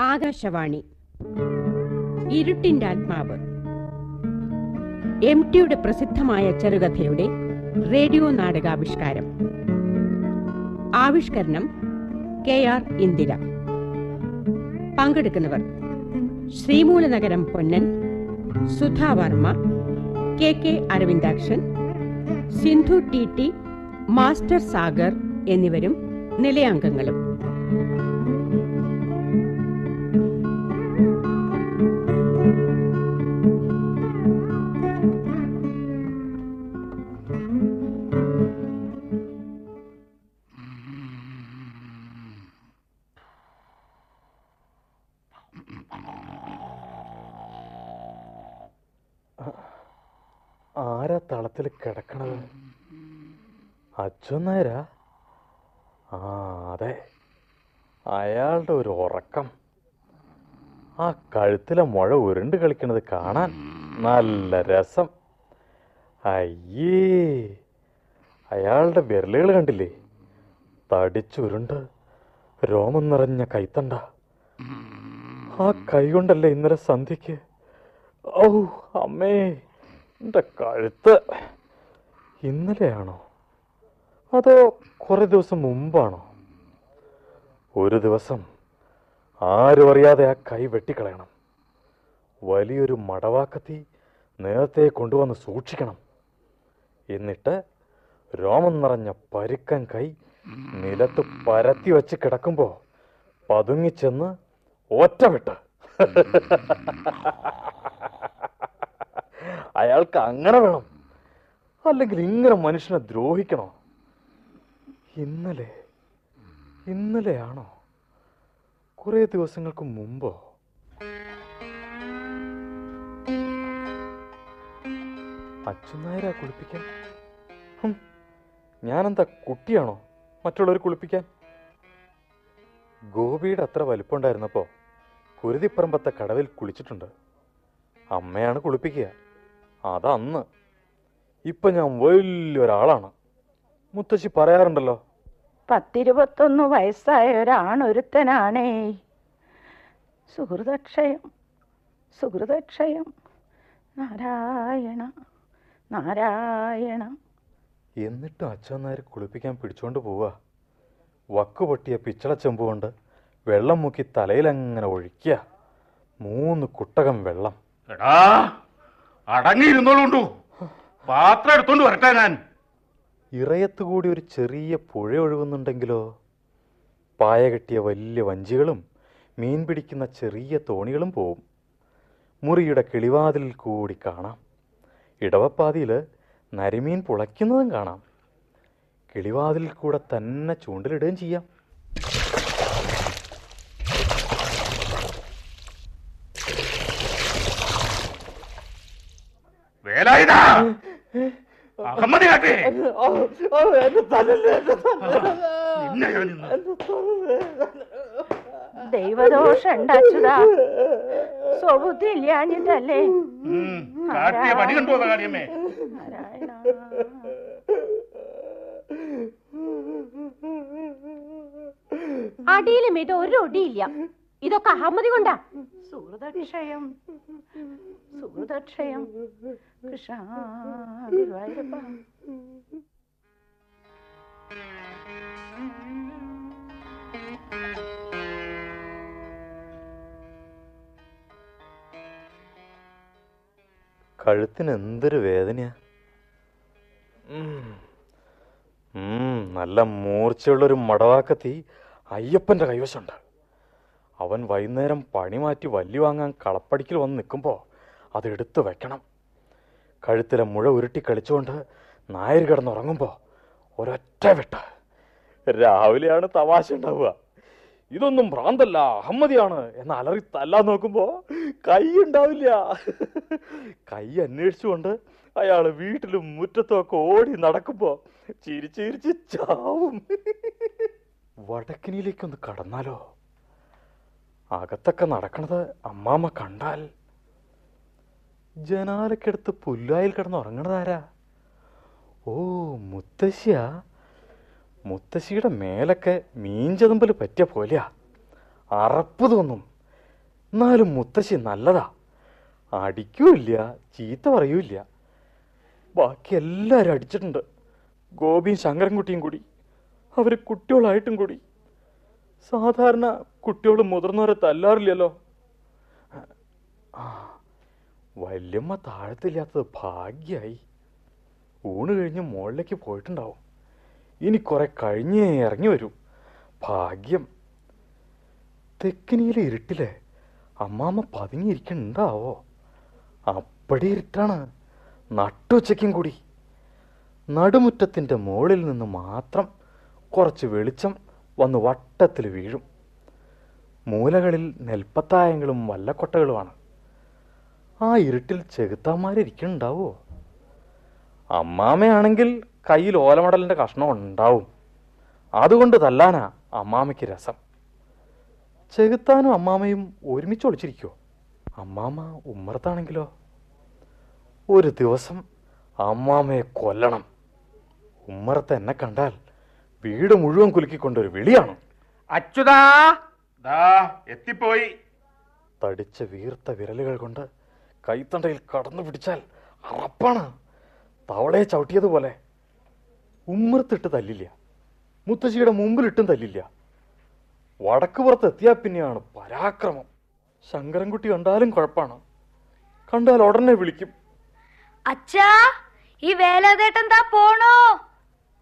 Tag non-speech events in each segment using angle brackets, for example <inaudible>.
ആകാശവാണി. ഇരുട്ടിന്റെ ആത്മാവ്. എം ടിയുടെ പ്രസിദ്ധമായ ചെറുകഥയുടെ റേഡിയോ നാടകാവിഷ്കാരം. ആവിഷ്കരണം കെ ആർ ഇന്ദിര. പങ്കെടുക്കുന്നവർ Sreemoolanagaram Ponnan Sudha Varma K K Aravindakshan Sindhu T T master Sagar എന്നിവരും നിലയാംഗങ്ങളും. അച്ഛൻ നേരാ ആ അതെ. അയാളുടെ ഒരു ഉറക്കം. ആ കഴുത്തിലെ മുഴ ഉരുണ്ട് കളിക്കണത് കാണാൻ നല്ല രസം. അയ്യേ അയാളുടെ വിരലുകൾ കണ്ടില്ലേ? തടിച്ചുരുണ്ട് രോമം നിറഞ്ഞ കൈത്തണ്ട. ആ കൈ കൊണ്ടല്ലേ ഇന്നലെ സന്ധ്യക്ക് ഔ അമ്മേ എന്റെ കഴുത്ത്. ഇന്നലെയാണോ? അതോ കുറെ ദിവസം മുമ്പാണോ? ഒരു ദിവസം ആരും അറിയാതെ ആ കൈ വെട്ടിക്കളയണം. വലിയൊരു മടവാക്കത്തി നേരത്തെ കൊണ്ടുവന്ന് സൂക്ഷിക്കണം. എന്നിട്ട് രോമം നിറഞ്ഞ പരുക്കൻ കൈ നിലത്ത് പരത്തി വെച്ച് കിടക്കുമ്പോൾ പതുങ്ങിച്ചെന്ന് ഒറ്റ വിട്ട്. അയാൾക്ക് അങ്ങനെ വേണം. അല്ലെങ്കിൽ ഇങ്ങനെ മനുഷ്യനെ ദ്രോഹിക്കണോ? ഇന്നലെ ഇന്നലെയാണോ? കുറേ ദിവസങ്ങൾക്ക് മുമ്പോ? അച്ഛനായരാ കുളിപ്പിക്കാൻ? ഞാനെന്താ കുട്ടിയാണോ മറ്റുള്ളവർ കുളിപ്പിക്കാൻ? ഗോപിയുടെ അത്ര വലിപ്പമുണ്ടായിരുന്നപ്പോൾ കുരുതിപ്പറമ്പത്തെ കടവിൽ കുളിച്ചിട്ടുണ്ട്. അമ്മയാണ് കുളിപ്പിക്കുക. അതന്ന്. ഇപ്പൊ ഞാൻ വലിയൊരാളാണ്. മുത്തശ്ശി പറയാറുണ്ടല്ലോ. പത്തിരുപത്തൊന്ന് വയസ്സായ ഒരാണൊരുത്തനാണേ. സുഹൃതക്ഷയം സുഹൃതക്ഷയം. നാരായണ നാരായണ. എന്നിട്ട് അച്ഛനാരെ കുളിപ്പിക്കാൻ പിടിച്ചോണ്ട് പോവാ. വക്ക് പൊട്ടിയ പിച്ചള ചെമ്പ് കൊണ്ട് വെള്ളം മുക്കി തലയിലങ്ങനെ ഒഴിക്കുക മൂന്ന് കുട്ടകം വെള്ളം. എടാ അടങ്ങിയിരുന്നോളൂ പാത്രം എടുത്തോണ്ട് വരട്ടെ ഞാൻ. ഇറയത്ത് കൂടി ഒരു ചെറിയ പുഴ ഒഴുകുന്നുണ്ടെങ്കിലോ? പായ കെട്ടിയ വലിയ വഞ്ചികളും മീൻ പിടിക്കുന്ന ചെറിയ തോണികളും പോവും. മുറിയുടെ കിളിവാതിലിൽ കൂടി കാണാം. ഇടവപ്പാതിയിൽ നരിമീൻ പുളയ്ക്കുന്നതും കാണാം. കിളിവാതിലിൽ കൂടെ തന്നെ ചൂണ്ടിലിടുകയും ചെയ്യാം. വേലായുധാ! അഹമ്മദ് കാട്ടേ നിന്നെ ഞാൻ ഇന്ന് ദൈവദോഷം ഉണ്ടാച്ചുതാ. സ്വബുദ്ധി ഇല്ലാഞ്ഞിട്ടല്ലേ ഉം, കാട്ടിയ പണി കണ്ടു വന്ന കാര്യമേ നാരായണ അടിയിലും ഇത് ഒരു ഒടിയില്ല. ഇതൊക്കെ അഹമ്മതി കൊണ്ടാ? സുഹൃതക്ഷയം. സുഹൃതക്ഷയം. കൃഷ്ണ ഗുരുവായൂരപ്പ കഴുത്തിന് എന്തൊരു വേദനയാ? നല്ല മൂർച്ചയുള്ളൊരു മടവാക്കത്തി അയ്യപ്പന്റെ കൈവശമുണ്ട്. അവൻ വൈകുന്നേരം പണി മാറ്റി വല്ലി വാങ്ങാൻ കളപ്പടിക്കൽ വന്ന് നിൽക്കുമ്പോൾ അത് എടുത്തു വെക്കണം. കഴുത്തിലെ മുഴ ഉരുട്ടി കളിച്ചുകൊണ്ട് നായർ കിടന്നുറങ്ങുമ്പോൾ ഒരൊറ്റ വെട്ട് രാവിലെയാണ് തമാശ ഉണ്ടാവുക. ഇതൊന്നും ഭ്രാന്തല്ല അഹമ്മദിയാണ് എന്ന അലറി തല്ലാൻ നോക്കുമ്പോ കൈ ഉണ്ടാവില്ല. കൈ അന്വേഷിച്ചുകൊണ്ട് അയാൾ വീട്ടിലും മുറ്റത്തും ഒക്കെ ഓടി നടക്കുമ്പോൾ ചിരിച്ച് ചിരിച്ച് ചാവും. വടക്കിനിയിലേക്കൊന്ന് കടന്നാലോ? അകത്തൊക്കെ നടക്കണത് അമ്മാമ്മ കണ്ടാൽ. ജനാലക്കെടുത്ത് പുല്ലായിൽ കിടന്ന് ഉറങ്ങണതാരാ ഓ മുത്തശ്ശിയാ. മുത്തശ്ശിയുടെ മേലൊക്കെ മീൻചതുമ്പൽ പറ്റിയ പോലെയാ. അറപ്പ് തോന്നും. എന്നാലും മുത്തശ്ശി നല്ലതാ. അടിക്കൂല്ല ചീത്ത പറയൂല്ല. ബാക്കി എല്ലാവരും അടിച്ചിട്ടുണ്ട്. ഗോപിയും ശങ്കരൻകുട്ടിയും കൂടി. അവർ കുട്ടികളായിട്ടും കൂടി. സാധാരണ കുട്ടികൾ മുതിർന്നവരെ തല്ലാറില്ലല്ലോ. വല്യമ്മ താഴത്തില്ലാത്തത് ഭാഗ്യായി. ഊണ് കഴിഞ്ഞ് മുകളിലേക്ക് പോയിട്ടുണ്ടാവും. ഇനി കുറെ കഴിഞ്ഞേ ഇറങ്ങി വരൂ. ഭാഗ്യം. തെക്കിനിയിലെ ഇരുട്ടിലെ അമ്മാമ്മ പതുങ്ങിയിരിക്കണ്ടാവോ? അപ്പടി ഇരുട്ടാണ്. നട്ടുച്ചയ്ക്കും കൂടി. നടുമുറ്റത്തിന്റെ മുകളിൽ നിന്ന് മാത്രം കുറച്ച് വെളിച്ചം വന്ന് വട്ടത്തിൽ വീഴും. മൂലകളിൽ നെൽപ്പത്തായങ്ങളും വല്ലക്കൊട്ടകളുമാണ്. ആ ഇരുട്ടിൽ ചെകുത്താന്മാരിക്കുന്നുണ്ടാവോ അമ്മാമയാണെങ്കിൽ കയ്യിൽ ഓലമടലിന്റെ കഷ്ണം ഉണ്ടാവും. അതുകൊണ്ട് തല്ലാനാ അമ്മാമയ്ക്ക് രസം. ചെകുത്താനും അമ്മാമയും ഒരുമിച്ച് ഒളിച്ചിരിക്കുമോ അമ്മാമ ഉമ്മറത്താണെങ്കിലോ? ഒരു ദിവസം അമ്മാമയെ കൊല്ലണം. ഉമ്മറത്ത് എന്നെ കണ്ടാൽ വീട് മുഴുവൻ കുലുക്കിക്കൊണ്ടൊരു വിളിയാണ്? അച്യുതാ! ദാ എത്തിപ്പോയി. തടിച്ച വീർത്ത വിരലുകൾ കൊണ്ട് കൈത്തണ്ടയിൽ കടന്നു പിടിച്ചാൽ അറപ്പാണ്. തവളയെ ചവിട്ടിയതുപോലെ ഉമ്മർത്തിട്ട് തല്ലില്ല. മുത്തശ്ശിയുടെ മുമ്പിലിട്ടും തല്ലില്ല. വടക്ക് പുറത്ത് എത്തിയാൽ പിന്നെയാണ് പരാക്രമം. ശങ്കരൻകുട്ടി കണ്ടാലും കുഴപ്പമാണ് കണ്ടാൽ ഉടനെ വിളിക്കും. അച്ഛാ ഈ വേലാതേട്ടൻ താ പോണോ.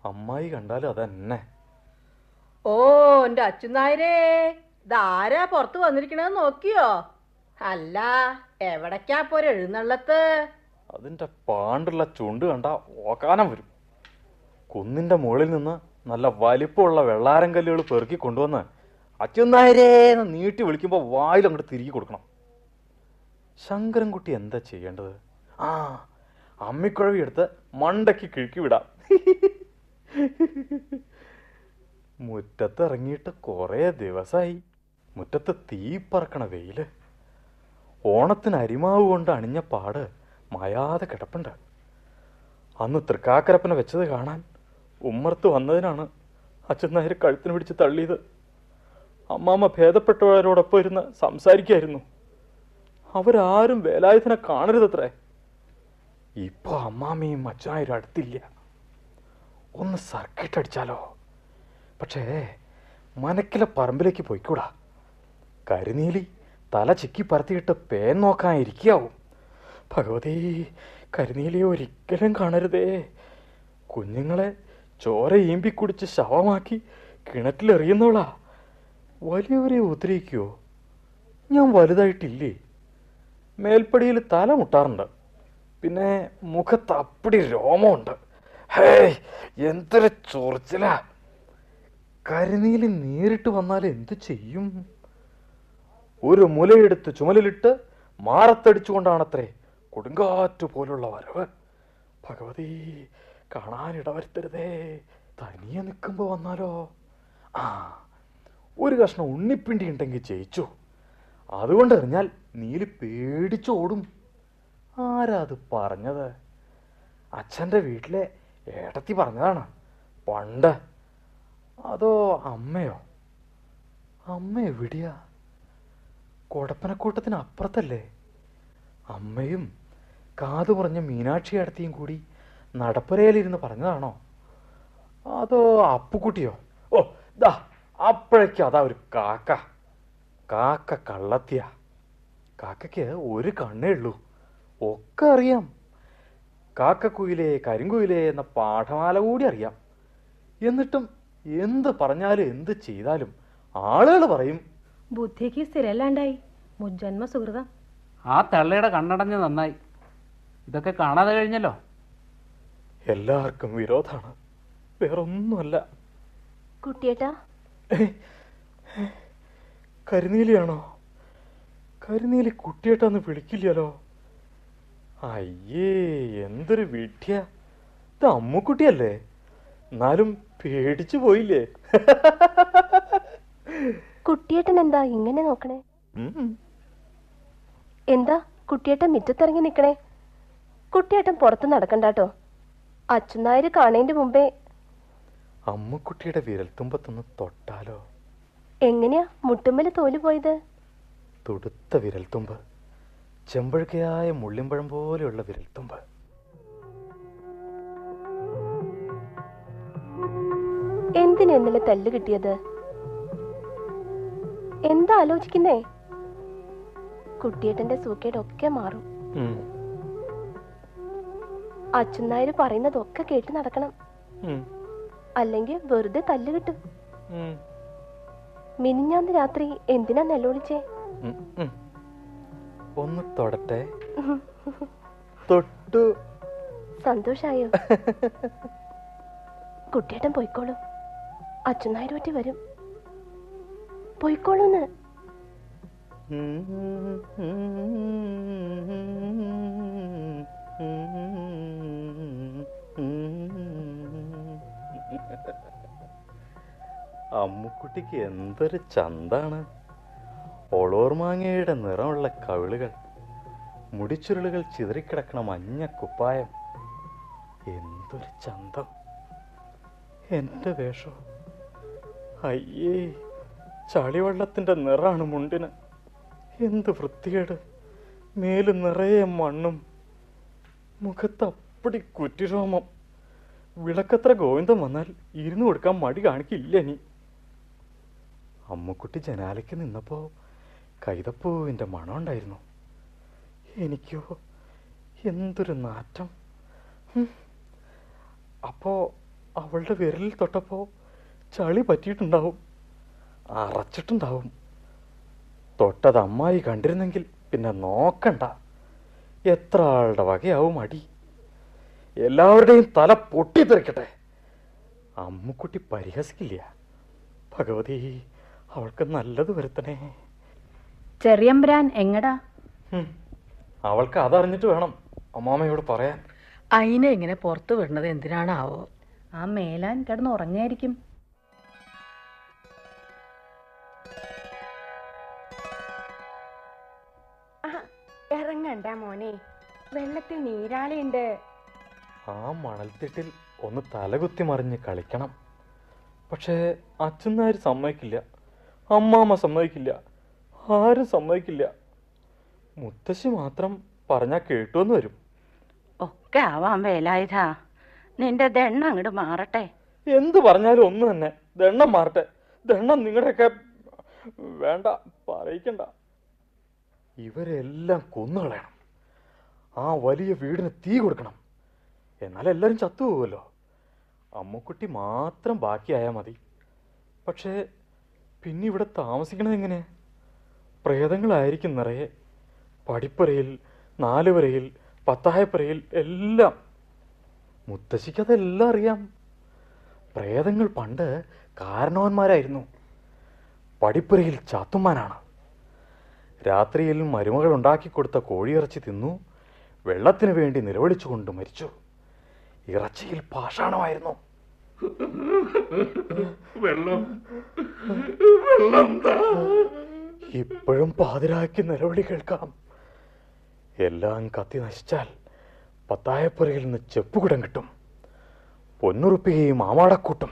അമ്മായി കണ്ടാലും അതന്നെ. ഓ എന്റെ അച്ഛനായരേ ഇതാരാ പുറത്ത് വന്നിരിക്കണെന്ന് നോക്കിയോ? അല്ല എവിടക്കാ പോരെ എഴുന്നള്ളത്ത്? അതിന്റെ പാണ്ടുള്ള ചുണ്ട് കണ്ട ഓക്കാനം വരും. കുന്നിന്റെ മുകളിൽ നിന്ന് നല്ല വലിപ്പമുള്ള വെള്ളാരം കല്ലുകൾ പെറുക്കി കൊണ്ടുവന്ന് അച്യുന്നായരേന്ന് നീട്ടി വിളിക്കുമ്പോൾ വായിൽ അങ്ങോട്ട് തിരികെ കൊടുക്കണം. ശങ്കരൻകുട്ടി എന്താ ചെയ്യേണ്ടത്? ആ അമ്മിക്കുഴവി എടുത്ത് മണ്ടയ്ക്ക് കിഴുക്കി വിടാം. മുറ്റത്ത് ഇറങ്ങിയിട്ട് കുറേ ദിവസമായി മുറ്റത്ത് തീ പറക്കണ വെയിൽ. ഓണത്തിന് അരിമാവ് കൊണ്ട് അണിഞ്ഞ പാട് മായാതെ കിടപ്പുണ്ട്. അന്ന് തൃക്കാക്കരപ്പനെ വെച്ചത് കാണാൻ ഉമ്മർത്ത് വന്നതിനാണ് അച്ഛൻ നായർ കഴുത്തിന് പിടിച്ച് തള്ളിയത്. അമ്മാമ്മ ഭേദപ്പെട്ടവരോടൊപ്പം ഇരുന്ന് സംസാരിക്കായിരുന്നു. അവരാരും വേലായുധനെ കാണരുതത്രേ. ഇപ്പൊ അമ്മാമ്മയും അച്ഛനായരും അടുത്തില്ല. ഒന്ന് സർക്കിട്ട് അടിച്ചാലോ? പക്ഷേ മനക്കിലെ പറമ്പിലേക്ക് പോയിക്കൂടാ. കരിനീലി തല ചിക്കി പരത്തിയിട്ട് പേൻ നോക്കാൻ ഇരിക്കാവും ഭഗവതി കരിനീലി ഒരിക്കലും കാണരുതേ. കുഞ്ഞുങ്ങളെ ചോര ഈമ്പി കുടിച്ച് ശവമാക്കി കിണറ്റിലെറിയുന്നവളാ. വലിയവരെ ഉദ്രയിക്കുവോ ഞാൻ വലുതായിട്ടില്ലേ? മേൽപ്പടിയിൽ തല മുട്ടാറുണ്ട്. പിന്നെ മുഖത്ത് അപ്പടി രോമമുണ്ട്. ഹേ എന്തൊരു ചൊറിച്ചില. കരിനീലി നേരിട്ട് വന്നാൽ എന്തു ചെയ്യും? ഒരു മുലയെടുത്ത് ചുമലിലിട്ട് മാറത്തടിച്ചുകൊണ്ടാണത്രേ കൊടുങ്കാറ്റ് പോലുള്ള വരവ്. ഭഗവതി കാണാനിടവരുത്തരുതേ തനിയെ നിൽക്കുമ്പോൾ വന്നാലോ? ആ ഒരു കഷ്ണം ഉണ്ണിപ്പിണ്ടി ഉണ്ടെങ്കിൽ ജയിച്ചു. അതുകൊണ്ട് എറിഞ്ഞാൽ നീലി പേടിച്ചോടും. ആരാ അത് പറഞ്ഞത്? അച്ഛന്റെ വീട്ടിലെ ഏട്ടത്തി പറഞ്ഞതാണ്. പണ്ട്. അതോ അമ്മയോ? അമ്മ എവിടെയാ? കൊടപ്പനക്കൂട്ടത്തിന് അപ്പുറത്തല്ലേ അമ്മയും കാതു പറഞ്ഞ മീനാക്ഷി അടുത്തിയും കൂടി നടപ്പുരയിലിരുന്ന് പറഞ്ഞതാണോ? അതോ അപ്പുക്കുട്ടിയോ? ഓ ദാ അപ്പോഴേക്കും അതാ ഒരു കാക്ക. കാക്ക കള്ളത്തിയ. കാക്കയ്ക്ക് ഒരു കണ്ണേ ഉള്ളൂ. ഒക്കെ അറിയാം. കാക്കക്കുയിലേ കരിങ്കുയിലേ എന്ന പാഠമാല കൂടി അറിയാം. എന്നിട്ടും എന്ത് പറഞ്ഞാലും എന്ത് ചെയ്താലും ആളുകൾ പറയും ബുദ്ധിക്ക് സ്ഥിരല്ലാണ്ടായി. മുജ്ജന്മ സുഹൃതം. ആ തള്ളയുടെ കണ്ണടഞ്ഞ് നന്നായി. ഇതൊക്കെ കാണാതെ കഴിഞ്ഞല്ലോ? എല്ലാവർക്കും വിരോധാണ് വേറൊന്നുമല്ല. കുട്ടിയേട്ടാ. കരിനീലിയാണോ? കരിനീലി കുട്ടിയേട്ടാന്ന് വിളിക്കില്ലല്ലോ. അയ്യേ എന്തൊരു വിട്ടിയ ഇത് അമ്മുക്കുട്ടിയല്ലേ? എന്നാലും പേടിച്ചു പോയില്ലേ? കുട്ടിയേട്ടൻ എന്താ ഇങ്ങനെ നോക്കണേ. എന്താ കുട്ടിയേട്ടൻ മിറ്റത്തിറങ്ങി നിക്കണേ? കുട്ടിയേട്ടൻ പുറത്ത് നടക്കണ്ടാട്ടോ. അച്ഛനായര് കാണേന്റെ മുമ്പേ. അമ്മുക്കുട്ടിയുടെ വിരൽത്തുമ്പത്തൊന്ന് തൊട്ടാലോ? എങ്ങനെയാ മുട്ടുമ്മൽ തോൽ പോയത്? തുടുത്ത വിരൽത്തുമ്പ്. ചെമ്പഴുക്കയായ മുള്ളിമ്പഴം പോലെയുള്ള വിരൽത്തുമ്പ്. എന്തിനു ഇന്നലെ തല്ല് കിട്ടിയത്? എന്താ ആലോചിക്കുന്നേ? കുട്ടിയേട്ടന്റെ സൂക്കേടൊക്കെ മാറും. അച്ഛനായര് പറയുന്നതൊക്കെ കേട്ട് നടക്കണം. അല്ലെങ്കിൽ വെറുതെ തല്ല് കിട്ടും. മിനിഞ്ഞാന്ന് രാത്രി എന്തിനാ ഉം. ഒന്ന് തൊടട്ടെ. <laughs> തൊട്ടു. സന്തോഷായോ? <laughs> കുട്ടിയേട്ടൻ പോയിക്കോളൂ. അച്ഛനായര് പറ്റി വരും. പോയിക്കോളൂന്ന്. <laughs> അമ്മുക്കുട്ടിക്ക് എന്തൊരു ചന്താണ്. ഒളോർമാങ്ങയുടെ നിറമുള്ള കവിളുകൾ മുടിച്ചുരുളുകൾ ചിതറിക്കിടക്കണ മഞ്ഞ കുപ്പായം. എന്തൊരു ചന്തം. എന്റെ വേഷം. അയ്യേ ചളിവെള്ളത്തിന്റെ നിറാണ് മുണ്ടിന്. എന്ത് വൃത്തികേട്. മേൽ നിറയെ മണ്ണും മുഖത്ത് അപ്പടി കുറ്റിരോമം. വിളക്കത്ര ഗോവിന്ദം വന്നാൽ ഇരുന്ന് കൊടുക്കാൻ മടി കാണിക്കില്ല നീ അമ്മുക്കുട്ടി ജനാലയ്ക്ക് നിന്നപ്പോ കൈതപ്പൂവിന്റെ മണം ഉണ്ടായിരുന്നു. എനിക്കോ എന്തൊരു നാറ്റം. അപ്പോൾ അപ്പോ അവളുടെ വിരലിൽ തൊട്ടപ്പോൾ ചളി പറ്റിയിട്ടുണ്ടാവും. അറച്ചിട്ടുണ്ടാവും. തൊട്ടത് അമ്മായി കണ്ടിരുന്നെങ്കിൽ പിന്നെ നോക്കണ്ട. എത്ര ആളുടെ വകയാവും അടി. എല്ലാവരുടെയും തല പൊട്ടിത്തെറിക്കട്ടെ. അമ്മുക്കുട്ടി പരിഹസിക്കില്ല. ഭഗവതി അവൾക്ക് നല്ലത് വരുത്തണേ. ചെറിയമ്പരാൻ എങ്ങടാ. അവൾക്ക് അതറിഞ്ഞിട്ട് വേണം അമ്മാമയോട് പറയാൻ. അയിനെ ഇങ്ങനെ പുറത്തു വിടുന്നത് എന്തിനാണാവോ? ആ മേലാൻ കിടന്ന് ഉറങ്ങായിരിക്കും. ഇറങ്ങണ്ട മോനെ. വെള്ളത്തിൽ നീരാളിയുണ്ട്. ആ മണൽത്തിട്ടിൽ ഒന്ന് തലകുത്തി മറിഞ്ഞ് കളിക്കണം. പക്ഷേ അച്ഛനാര് സമ്മതിക്കില്ല. അമ്മാമ്മ സമ്മതിക്കില്ല. ആരും സമ്മതിക്കില്ല. മുത്തശ്ശി മാത്രം പറഞ്ഞാൽ കേട്ടുവെന്ന് വരും. ഒക്കെ ആവാൻ വേലായുധാ. നിന്റെ ദണ്ണ അങ്ങോട്ട് മാറട്ടെ. എന്ത് പറഞ്ഞാലും ഒന്ന് തന്നെ. ദണ്ണം മാറട്ടെ. ദണ്ണം നിങ്ങളുടെയൊക്കെ വേണ്ട പറയിക്കണ്ട. ഇവരെല്ലാം കൊന്നുകളയണം. ആ വലിയ വീടിന് തീ കൊടുക്കണം. എന്നാൽ എല്ലാവരും ചത്തുപോകുമല്ലോ അമ്മുക്കുട്ടി മാത്രം ബാക്കിയായാൽ മതി. പക്ഷേ പിന്നെ ഇവിടെ താമസിക്കണത് എങ്ങനെ പ്രേതങ്ങളായിരിക്കും നിറയെ. പടിപ്പുരയിൽ നാലുവരയിൽ പത്തായപ്പുരയിൽ എല്ലാം. മുത്തശ്ശിക്കതെല്ലാം അറിയാം. പ്രേതങ്ങൾ പണ്ട് കാരണവന്മാരായിരുന്നു. പടിപ്പുരയിൽ ചാത്തുമാനാണ് രാത്രിയിൽ മരുമകൾ ഉണ്ടാക്കി കൊടുത്ത കോഴിയിറച്ചി തിന്നു വെള്ളത്തിനു വേണ്ടി നിലവിളിച്ചുകൊണ്ട് മരിച്ചു. ഇറച്ചിയിൽ പാഷാണമായിരുന്നു. വെള്ളം. വെള്ളം. ഇപ്പോഴും പാതിരാക്കി നിലവിളി കേൾക്കാം എല്ലാം കത്തി നശിച്ചാൽ പത്തായപ്പുരയിൽ നിന്ന് ചെപ്പുകുടം കിട്ടും. പൊന്നുറുപ്പികയും ആമാടക്കൂട്ടും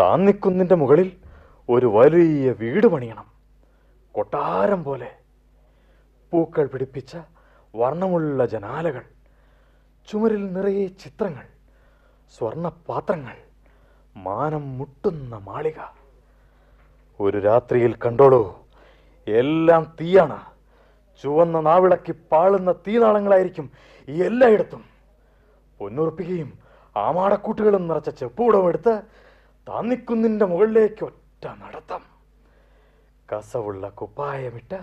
താന്നിക്കുന്നിന്റെ മുകളിൽ ഒരു വലിയ വീട് പണിയണം. കൊട്ടാരം പോലെ. പൂക്കൾ പിടിപ്പിച്ച വർണമുള്ള ജനാലകൾ. ചുമരിൽ നിറയെ ചിത്രങ്ങൾ. സ്വർണപാത്രങ്ങൾ. മാനം മുട്ടുന്ന മാളിക. ഒരു രാത്രിയിൽ കണ്ടോളൂ. എല്ലാം തീയാണ്. ചുവന്ന നാവിളക്കി പാളുന്ന തീനാളങ്ങളായിരിക്കും ഈ എല്ലായിടത്തും. പൊന്നുറപ്പിക്കുകയും ആമാടക്കൂട്ടുകളും നിറച്ച ചെപ്പുകൂടം എടുത്ത് താന്നിക്കുന്നിന്റെ മുകളിലേക്ക് ഒറ്റ നടത്തം. കസവുള്ള കുപ്പായമിട്ട്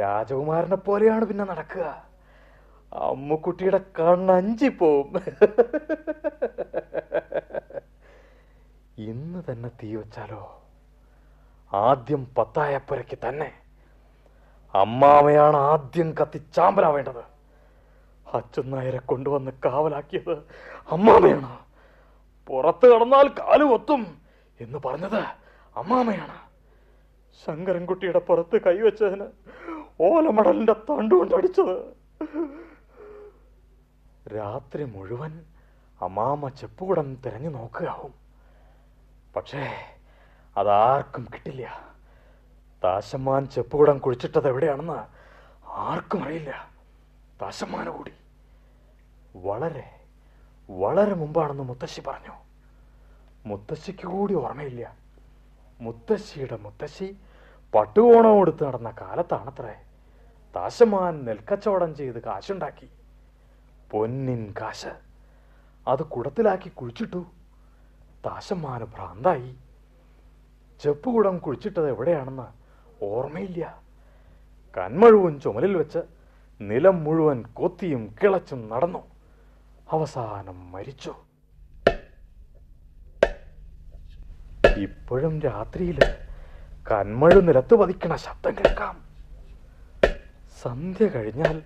രാജകുമാരനെ പോലെയാണ് പിന്നെ നടക്കുക. അമ്മുക്കുട്ടിയുടെ കണ്ണഞ്ചി പോവും ഇന്ന് തന്നെ തീ വെച്ചാലോ? ആദ്യം പത്തായപ്പുരയ്ക്ക് തന്നെ. അമ്മാമയാണ് ആദ്യം കത്തിച്ചാമ്പലാവേണ്ടത് അച്ഛനായരെ കൊണ്ടുവന്ന് കാവലാക്കിയത് അമ്മാമയാണ്. പുറത്ത് കടന്നാൽ കാൽ ഒത്തും എന്ന് പറഞ്ഞത് അമ്മാമയാണ്. ശങ്കരൻകുട്ടിയുടെ പുറത്ത് കൈവച്ചതിന് ഓലമടലിന്റെ തണ്ടുകൊണ്ട് അടിച്ചത്. രാത്രി മുഴുവൻ അമ്മാമ ചെപ്പുകുടം തിരഞ്ഞു നോക്കുകയാവും. പക്ഷേ അതാർക്കും കിട്ടില്ല. താശമ്മാൻ ചെപ്പുകുടം കുഴിച്ചിട്ടത് എവിടെയാണെന്ന് ആർക്കും അറിയില്ല. ദാശമാന കൂടി. വളരെ വളരെ മുമ്പാണെന്ന് മുത്തശ്ശി പറഞ്ഞു. മുത്തശ്ശിക്ക് കൂടി ഓർമ്മയില്ല. മുത്തശ്ശിയുടെ മുത്തശ്ശി പട്ടുകോണം കൊടുത്ത് നടന്ന കാലത്താണത്രേ. താശമാൻ നെൽക്കച്ചവടം ചെയ്ത് കാശുണ്ടാക്കി. പൊന്നിൻ കാശ് അത് കുടത്തിലാക്കി കുഴിച്ചിട്ടു. താശമാന് ഭ്രാന്തായി. ചെപ്പുകുടം കുഴിച്ചിട്ടത് എവിടെയാണെന്ന് ഓർമ്മയില്ല. കന്മഴുവും ചുമലിൽ വെച്ച് നിലം മുഴുവൻ കൊത്തിയും കിളച്ചും നടന്നു. അവസാനം മരിച്ചു. ഇപ്പോഴും രാത്രിയിൽ കന്മഴു നിലത്ത് പതിക്കണ ശബ്ദം കേൾക്കാം. സന്ധ്യ കഴിഞ്ഞാൽ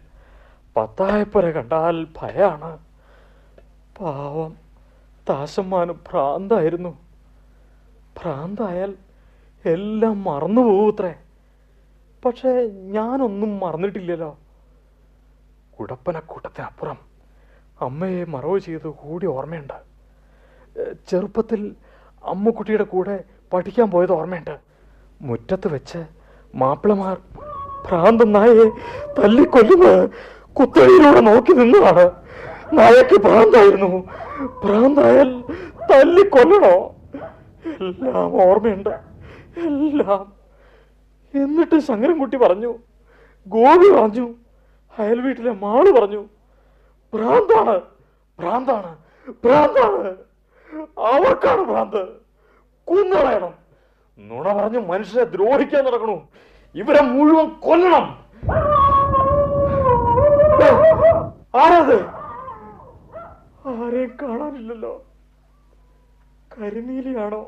പത്തായപ്പുര കണ്ടാൽ ഭയാണ്. പാവം താശമ്മാന് ഭ്രാന്തായിരുന്നു. ഭ്രാന്തായാൽ എല്ലാം മറന്നു പോകൂത്രേ പക്ഷേ ഞാനൊന്നും മറന്നിട്ടില്ലല്ലോ. കുടപ്പനക്കൂട്ടത്തിനപ്പുറം അമ്മയെ മറവ് ചെയ്ത് കൂടി ഓർമ്മയുണ്ട്. ചെറുപ്പത്തിൽ അമ്മക്കുട്ടിയുടെ കൂടെ പഠിക്കാൻ പോയത് ഓർമ്മയുണ്ട്. മുറ്റത്ത് വെച്ച് മാപ്പിളമാർ ഭ്രാന്തൻ നായയെ തല്ലിക്കൊല്ലുന്ന കുത്തഴിയിലൂടെ നോക്കി നിന്നതാണ്. നായക്ക് ഭ്രാന്തായിരുന്നു. ഭ്രാന്തായാൽ തല്ലിക്കൊല്ലണോ? എല്ലാം ഓർമ്മയുണ്ട്. എല്ലാം. എന്നിട്ട് ശങ്കരൻകുട്ടി പറഞ്ഞു ഗോപി പറഞ്ഞു അയൽ വീട്ടിലെ മാൾ പറഞ്ഞു ഭ്രാന്താണ് ഭ്രാന്താണ് ഭ്രാന്താണ്. അവർക്കാണ് ഭ്രാന്ത്. കുന്നളയണം നുണ പറഞ്ഞു മനുഷ്യരെ ദ്രോഹിക്കാൻ നടക്കണു. ഇവരെ മുഴുവൻ കൊല്ലണം. ആരാത്? ആരെയും കാണാനില്ലല്ലോ. കരിനീലിയാണോ?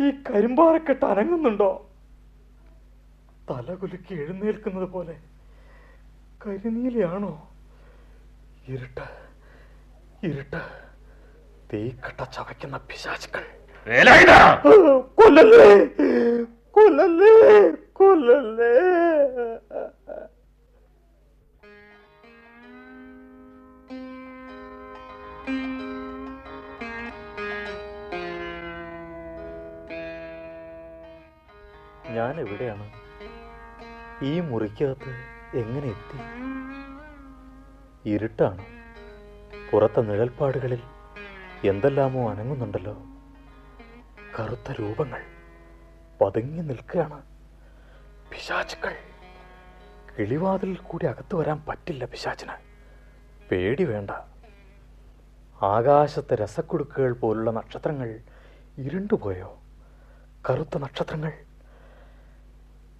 ഈ കരിമ്പാറക്കെട്ട് അനങ്ങുന്നുണ്ടോ? തലകുലുക്കി എഴുന്നേൽക്കുന്നത് പോലെ കരിനീലിയാണോ? ഇരുട്ട് ഇരുട്ട്. തീക്കട്ട ചവയ്ക്കുന്ന പിശാചുക്കൾ. കൊല്ലല്ലേ? കൊല്ലല്ലേ? കൊല്ലല്ലേ? ഞാൻ എവിടെയാണ് ഈ മുറിക്കകത്ത് എങ്ങനെ എത്തി? ഇരുട്ടാണ്? പുറത്തെ നിഴൽപ്പാടുകളിൽ എന്തെല്ലാമോ അനങ്ങുന്നുണ്ടല്ലോ. കറുത്ത രൂപങ്ങൾ പതുങ്ങി നിൽക്കുകയാണ്. പിശാചുക്കൾ. കിളിവാതിൽ കൂടി അകത്തു വരാൻ പറ്റില്ല പിശാചിന്. പേടി വേണ്ട. ആകാശത്തെ രസക്കുടുക്കുകൾ പോലുള്ള നക്ഷത്രങ്ങൾ ഇരുണ്ടുപോയോ? കറുത്ത നക്ഷത്രങ്ങൾ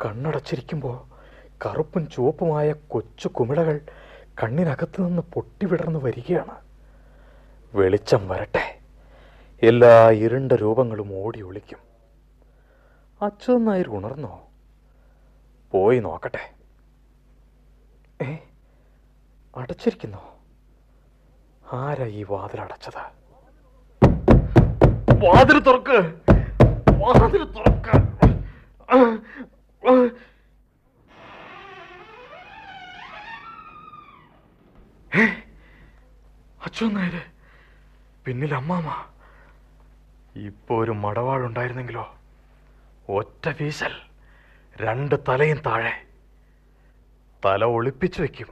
കണ്ണടച്ചിരിക്കുമ്പോൾ കറുപ്പും ചുവപ്പുമായ കൊച്ചു കുമിളകൾ കണ്ണിനകത്ത് നിന്ന് പൊട്ടിവിടർന്നു വരികയാണ്. വെളിച്ചം വരട്ടെ. എല്ലാ ഇരുണ്ട രൂപങ്ങളും ഓടി ഒളിക്കും. അച്യുതൻ നായർ ഉണർന്നോ? പോയി നോക്കട്ടെ. ഏ അടച്ചിരിക്കുന്നോ? ആരാ ഈ വാതിൽ അടച്ചത്? വാതിൽ തുറക്ക്. വാതിൽ തുറക്ക്. ആ, ആ. നായര് പിന്നിൽ അമ്മാമ ഇപ്പൊ ഒരു മടവാളുണ്ടായിരുന്നെങ്കിലോ? ഒറ്റ വീശൽ രണ്ട് തലയും താഴെ. തല ഒളിപ്പിച്ചു വെക്കും.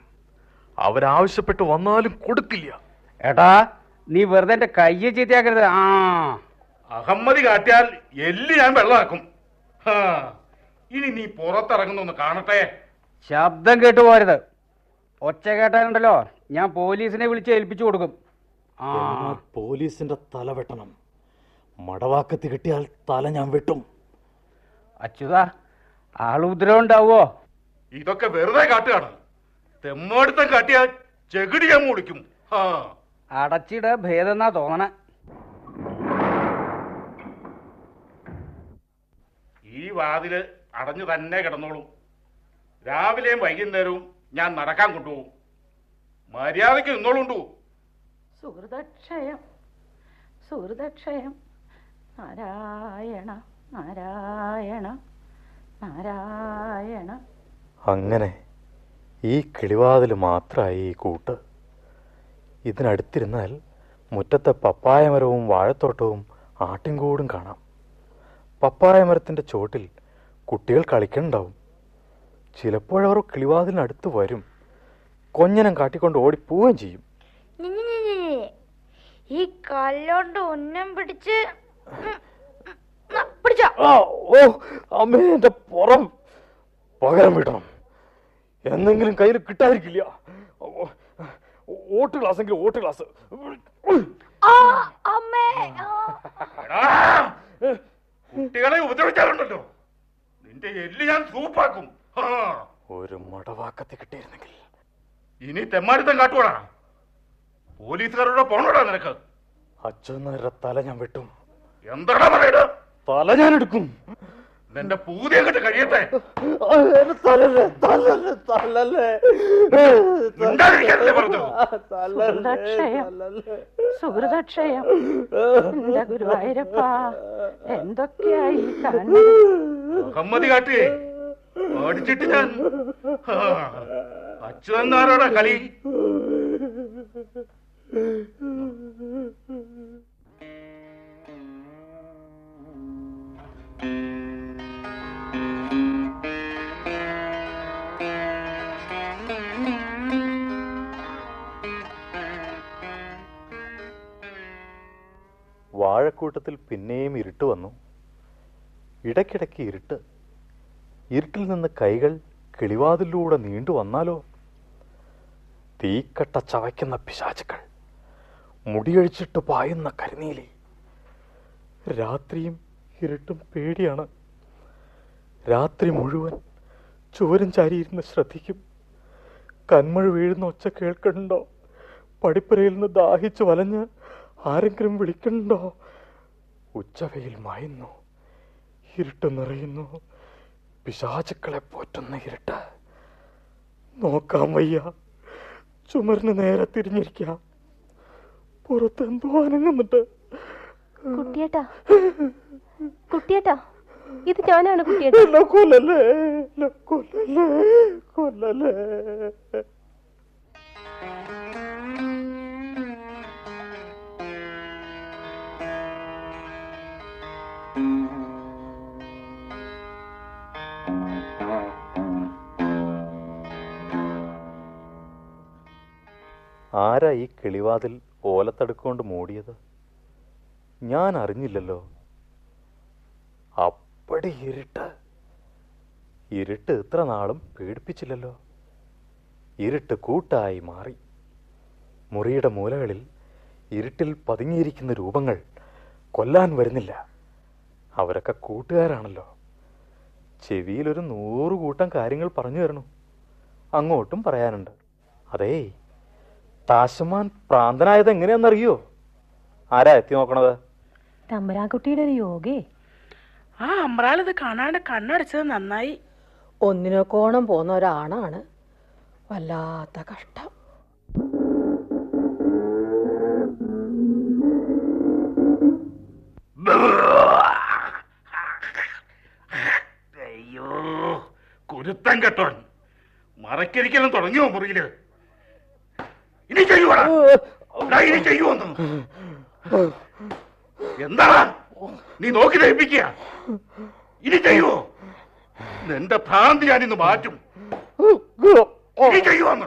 അവരാവശ്യപ്പെട്ട് വന്നാലും കൊടുക്കില്ല. എടാ നീ വെറുതെ എന്റെ കയ്യെ ചീത്തയാക്കരുത്. ആ. അഹമ്മതി കാട്ടിയാൽ എല്ലി ഞാൻ വെള്ളമാക്കും. ഹാ, ഇനി നീ പുറത്തിറങ്ങുന്നൊന്ന് കാണട്ടെ. ശബ്ദം കേട്ടു പോരുത് ഒച്ച കേട്ടാനുണ്ടല്ലോ ഞാൻ പോലീസിനെ വിളിച്ച് ഏൽപ്പിച്ചു കൊടുക്കും. ആ. പോലീസിന്റെ തല വെട്ടണം. മടവാക്കത്ത് കിട്ടിയാൽ തല ഞാൻ വെട്ടും. അച്യുത ആൾ ഉദ്രവം ഉണ്ടാവോ ഇതൊക്കെ വെറുതെ കാട്ടുകയാണ്. തെമ്മാടുത്തം കാട്ടിയാൽ ചെകിടി ഞാൻ മുടിക്കും. ഹാ അടച്ചിട ഭേദന്നാ തോന്നണ. ഈ വാതിൽ അടഞ്ഞു തന്നെ കിടന്നോളും. രാവിലെയും വൈകുന്നേരവും ഞാൻ നടക്കാൻ കൊണ്ടുപോകും. മര്യാദയ്ക്ക് നിന്നോളുണ്ടു. സുഹൃതക്ഷയം. സുഹൃതക്ഷയം. നാരായണ നാരായണ നാരായണ. അങ്ങനെ ഈ കിളിവാതിൽ മാത്രമായി ഈ കൂട്ട്. ഇതിനടുത്തിരുന്നാൽ മുറ്റത്തെ പപ്പായ മരവും വാഴത്തോട്ടവും ആട്ടിൻകൂടും കാണാം. പപ്പായ മരത്തിന്റെ ചോട്ടിൽ കുട്ടികൾ കളിക്കണ്ടാവും ചിലപ്പോഴവർ കിളിവാതിലിനടുത്ത് വരും. കൊഞ്ഞനം കാട്ടിക്കൊണ്ട് ഓടിപ്പോവുകയും ചെയ്യും. ഈ കല്ലോണ്ട് ഉന്നം പിടിച്ച് ഓ അമ്മേ എന്റെ പുറം. പകരം വിടണം. എന്തെങ്കിലും കയ്യിൽ കിട്ടാതിരിക്കില്ല. ഓട്ട് ഗ്ലാസ് എങ്കിൽ ഓട്ട് അമ്മേ കുട്ടികളെ ഉപദ്രവിച്ചാലുണ്ടല്ലോ നിന്റെ എല്ല് ഞാൻ സൂപ്പാക്കും. ഒരു മടവാക്കത്തി കിട്ടിയിരുന്നെങ്കിൽ. ഇനി തെമ്മാരിത്തം കാട്ടുവാടാ. പോലീസുകാരുടെ പോണോടാ നിനക്ക്. അച്ഛനാരുടെ തല ഞാൻ വെട്ടും. എന്താടാ പറയുന്നത് തല ഞാൻ എടുക്കും നിന്റെ പൂതി അങ്ങോട്ട് കഴിയട്ടെ. സുഹൃതക്ഷയം. എന്റെ ഗുരുവായൂരപ്പ എന്തൊക്കെയായി കാണുന്നത്? കാട്ടി. ഓടിച്ചിട്ട് ഞാൻ. അച്യുതന്നാരോടാ കളി? വാഴക്കൂട്ടത്തിൽ പിന്നെയും ഇരുട്ട് വന്നു. ഇടയ്ക്കിടയ്ക്ക് ഇരുട്ട്. ഇരുട്ടിൽ നിന്ന് കൈകൾ കിളിവാതിലൂടെ നീണ്ടു വന്നാലോ? തീക്കട്ട ചവയ്ക്കുന്ന പിശാചുക്കൾ മുടിയഴിച്ചിട്ട് പായുന്ന കരിനീലി. രാത്രിയും ഇരുട്ടും പേടിയാണ്. രാത്രി മുഴുവൻ ചുവരും ചാരിയിരുന്ന് ശ്രദ്ധിക്കും. കന്മഴ വീഴുന്ന ഒച്ച കേൾക്കണ്ടോ? പടിപ്പുരയിൽ നിന്ന് ദാഹിച്ചു വലഞ്ഞ് ആരെങ്കിലും വിളിക്കണ്ടോ? ഉച്ചവെയിൽ മായുന്നു. ഇരുട്ട് നിറയുന്നു. പിശാചുക്കളെ പോറ്റുന്ന ഇരുട്ട്. നോക്കാൻ വയ്യ. ചുമരിന് നേരെ തിരിഞ്ഞിരിക്കാം. പുറത്ത് എന്തോ അനങ്ങുന്നുണ്ട്. കുട്ടിയേട്ടാ. കുട്ടിയേട്ടാ ഇത് ഞാനാണ് കുട്ടിയേട്ടാ. കൊല്ലല്ലേ? കൊല്ലല്ലേ? കൊല്ലല്ലേ? ആരാ ഈ കിളിവാതിൽ ഓലത്തടുക്കൊണ്ട് മൂടിയത്? ഞാൻ അറിഞ്ഞില്ലല്ലോ. അപ്പടി ഇരുട്ട്. ഇരുട്ട് ഇത്ര നാളും പേടിപ്പിച്ചില്ലല്ലോ. ഇരുട്ട് കൂട്ടായി മാറി. മുറിയുടെ മൂലകളിൽ ഇരുട്ടിൽ പതുങ്ങിയിരിക്കുന്ന രൂപങ്ങൾ കൊല്ലാൻ വരുന്നില്ല. അവരൊക്കെ കൂട്ടുകാരാണല്ലോ. ചെവിയിലൊരു നൂറ് കൂട്ടം കാര്യങ്ങൾ പറഞ്ഞു തരണു. അങ്ങോട്ടും പറയാനുണ്ട്. അതേ താശമാൻ പ്രാന്തനായത് എങ്ങനെയാണെന്നറിയോ? ആരാ എത്തി നോക്കണത്? തമ്പരാൻകുട്ടിയുടെ ഒരു യോഗേ. ആ അമ്പ്രാളിത് കാണാണ്ട് കണ്ണടച്ചത് നന്നായി. ഒന്നിനൊക്കോണം പോന്ന ഒരാണാണ്. വല്ലാത്ത കഷ്ടം. അയ്യോ കുരുത്തം കെട്ടോൻ മറക്കരിക്കലും തുടങ്ങിയോ മുറിയിൽ? ഇനി ചെയ്യുവാടാ. ഇനി ചെയ്യുവോന്ന്. എന്താ നീ നോക്കി ദഹിപ്പിക്കുക. ഇനി ചെയ്യുവോ? നിന്റെ ഭ്രാന്തി ഞാനിന്ന് മാറ്റും. ഇനി ചെയ്യുവോന്ന്.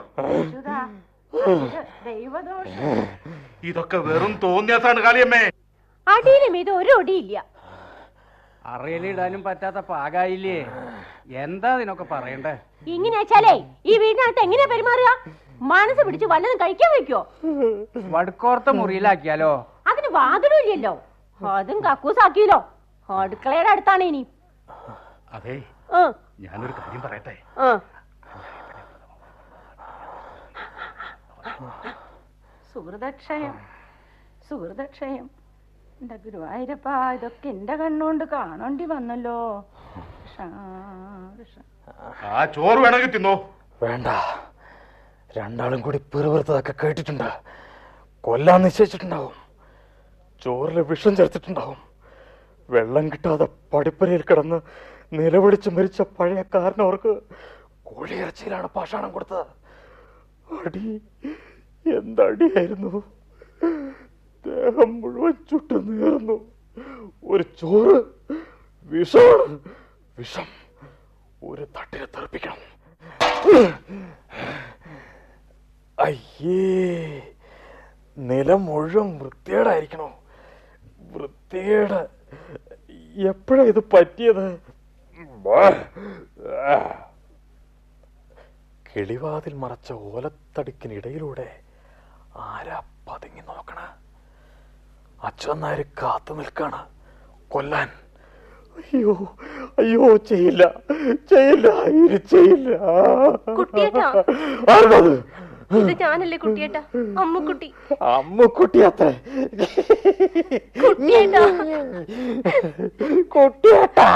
ഇതൊക്കെ വെറും തോന്നിയാസാണ് കാളിയമ്മേ. അടിയിലും ഇത് ഒരു ഒടിയില്ല. അറയിലിടാനും പറ്റാത്ത പാകായില്ലേ? എന്താ ഇതിനൊക്കെ പറയണ്ടേ? ഇങ്ങനെ വെച്ചാലേ ഈ വീടിനകത്ത് എങ്ങനെ പെരുമാറുക? മനസ്സ് പിടിച്ച് വല്ലതും കഴിക്കാൻ വെക്കോ വടുക്കോർത്ത മുറിയിലാക്കിയാലോ? അതിന് വാതിലും ഇല്ലല്ലോ. അതും കക്കൂസാക്കിയല്ലോ. അടുക്കളയുടെ അടുത്താണ് ഇനി. അതെ ഞാനൊരു കാര്യം പറയട്ടെ? സുഹൃദക്ഷയം. സുഹൃതക്ഷയം സുഹൃതക്ഷയം എന്റെ ഗുരുവായൂരപ്പ ഇതൊക്കെ എന്റെ കണ്ണുകൊണ്ട് കാണേണ്ടി വന്നല്ലോ. ആ ചോറ് വേണമെങ്കിൽ തിന്നോ. വേണ്ട. രണ്ടാളും കൂടി പിറുപിറുത്തതൊക്കെ കേട്ടിട്ടുണ്ട്. കൊല്ലാൻ നിശ്ചയിച്ചിട്ടുണ്ടാവും. ചോറിൽ വിഷം ചേർത്തിട്ടുണ്ടാവും. വെള്ളം കിട്ടാതെ പടിപ്പരയിൽ കിടന്ന് നിലവിളിച്ച് മരിച്ച പഴയ കാരനവർക്ക് കോഴിയിറച്ചിയിലാണ് പാഷാണം കൊടുത്തത്. അടി എന്തടിയായിരുന്നു? ദേഹം മുഴുവൻ ചുട്ടു നേർന്നു ഒരു ചോറ് വിഷമാണ് വിഷം ഒരു തട്ടിനെ തെറിപ്പിക്കണം. അയ്യേ നിലം മുഴുവൻ വൃത്തികേടായിരിക്കണോ? വൃത്തികേട്. എപ്പോഴാ ഇത് പറ്റിയത്? കിളിവാതിൽ മറച്ച ഓലത്തടുക്കിനിടയിലൂടെ ആരാ പതുങ്ങി നോക്കണ? അച്ഛനാര് കാത്തു നിൽക്കാണ്. കൊല്ലാൻ. അയ്യോ അയ്യോ ചെയ്യില്ല. ചെയ്യില്ല ഇനി ചെയ്യില്ല. കുട്ടിയേട്ടാ. ആരത് ഇത് ഞാനല്ലേ കുട്ടിയേട്ടാ. അമ്മുക്കുട്ടി. അമ്മുക്കുട്ടി അത്ര. കുട്ടിയേട്ടാ. കുട്ടിയേട്ടാ.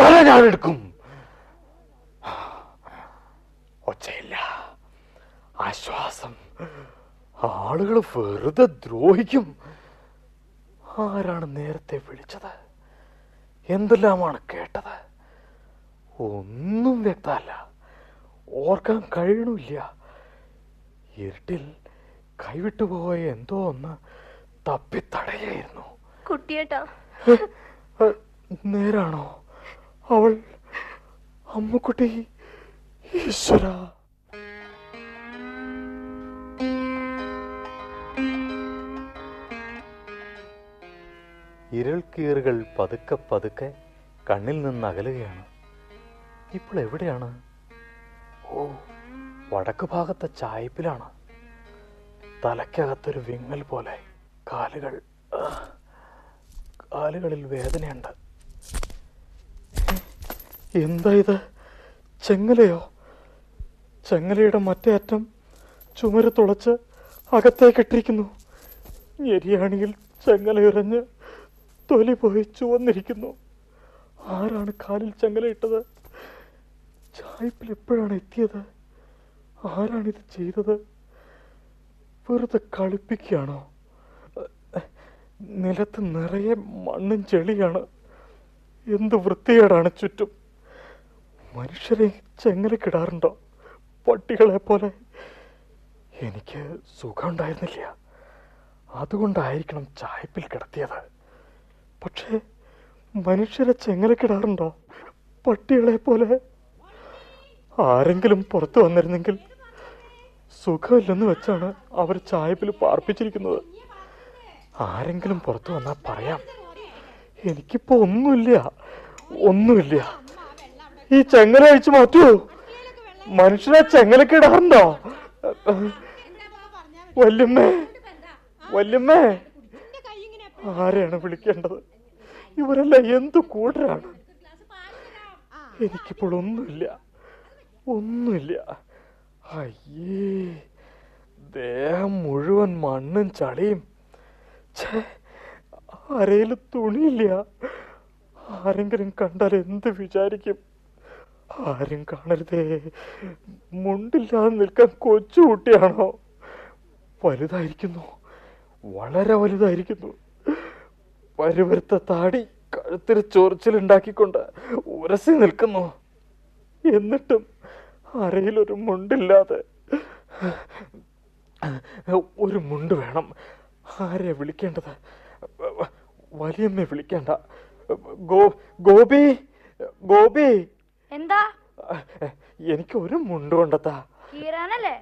തല ഞാൻ എടുക്കും ഒച്ചയില്ല. ആശ്വാസം. ആളുകൾ വെറുതെ ദ്രോഹിക്കും. ആരാണ് നേരത്തെ വിളിച്ചത്? എന്തെല്ലാമാണ് കേട്ടത്? ഒന്നും വ്യക്തമല്ല. ഓർക്കാൻ കഴിയണില്ല ഇരുട്ടിൽ കൈവിട്ടുപോയ എന്തോ ഒന്ന് തപ്പിത്തടയായിരുന്നു കുട്ടിയേട്ടാ. നേരാണോ? അവൾ അമ്മുക്കുട്ടി ഈശ്വര. ഇരൾക്കീറുകൾ പതുക്കെ പതുക്കെ കണ്ണിൽ നിന്ന് അകലുകയാണ്. ഇപ്പോൾ എവിടെയാണ്? ഓ വടക്ക് ഭാഗത്തെ ചായ്പിലാണ് തലയ്ക്കകത്തൊരു വിങ്ങൽ പോലെ. കാലുകൾ കാലുകളിൽ വേദനയുണ്ട്. എന്താ ഇത്? ചെങ്ങലയോ? ചെങ്ങലയുടെ മറ്റേ അറ്റം ചുമര് തുളച്ച് അകത്തേക്കിട്ടിരിക്കുന്നു ഞെരിയാണിയിൽ ചെങ്ങലയുറഞ്ഞ് തൊലി പോയി ചുവന്നിരിക്കുന്നു. ആരാണ് കാലിൽ ചെങ്ങല ഇട്ടത്? ചായ്പിൽ എപ്പോഴാണ് എത്തിയത്? ആരാണിത് ചെയ്തത്? വെറുതെ കളിപ്പിക്കുകയാണോ? നിലത്ത് നിറയെ മണ്ണും ചെളിയാണ്. എന്ത് വൃത്തികേടാണ് ചുറ്റും. മനുഷ്യരെ ചെങ്ങലക്കിടാറുണ്ടോ പട്ടികളെ പോലെ. എനിക്ക് സുഖമുണ്ടായിരുന്നില്ല. അതുകൊണ്ടായിരിക്കണം ചായപ്പിൽ കിടത്തിയത്. പക്ഷേ മനുഷ്യരെ ചെങ്ങലക്കിടാറുണ്ടോ പട്ടികളെ പോലെ. ആരെങ്കിലും പുറത്തു വന്നിരുന്നെങ്കിൽ സുഖമില്ലെന്ന് വെച്ചാണ് അവർ ചായപ്പിൽ പാർപ്പിച്ചിരിക്കുന്നത്. ആരെങ്കിലും പുറത്തു വന്നാൽ പറയാം. എനിക്കിപ്പോ ഒന്നുമില്ല. ഒന്നുമില്ല. ഈ ചെങ്ങല അഴിച്ചു മാറ്റൂ. ചെങ്ങലൊക്കെ ഇടാറുണ്ടോ? വല്യമ്മേ വല്യമ്മേ. ആരെയാണ് വിളിക്കേണ്ടത്? ഇവരെല്ലാം എന്ത് കൂട്ടരാണ്? എനിക്കിപ്പോൾ ഒന്നുമില്ല. ഒന്നുമില്ല. അയ്യേ ദേഹം മുഴുവൻ മണ്ണും ചളിയും അരയിൽ തുണിയില്ല. ആരെങ്കിലും കണ്ടാൽ എന്ത് വിചാരിക്കും? ആരും കാണരുതേ. മുണ്ടില്ലാതെ നിൽക്കാൻ കൊച്ചു കുട്ടിയാണോ? വലുതായിരിക്കുന്നു. വളരെ വലുതായിരിക്കുന്നു. പരുവരുത്ത താടി കഴുത്തിൽ ചൊറിച്ചിലുണ്ടാക്കിക്കൊണ്ട് ഉരസി നിൽക്കുന്നു. എന്നിട്ടും അരയിലൊരു മുണ്ടില്ലാതെ ഒരു മുണ്ട് വേണം. ആരെയാ വിളിക്കേണ്ടത്? വലിയമ്മ വിളിക്കേണ്ട. ഗോ ഗോപി ഗോപി. എന്താ? എനിക്ക് ഒരു മുണ്ട് കൊണ്ടെത്താ കീറാനല്ലേ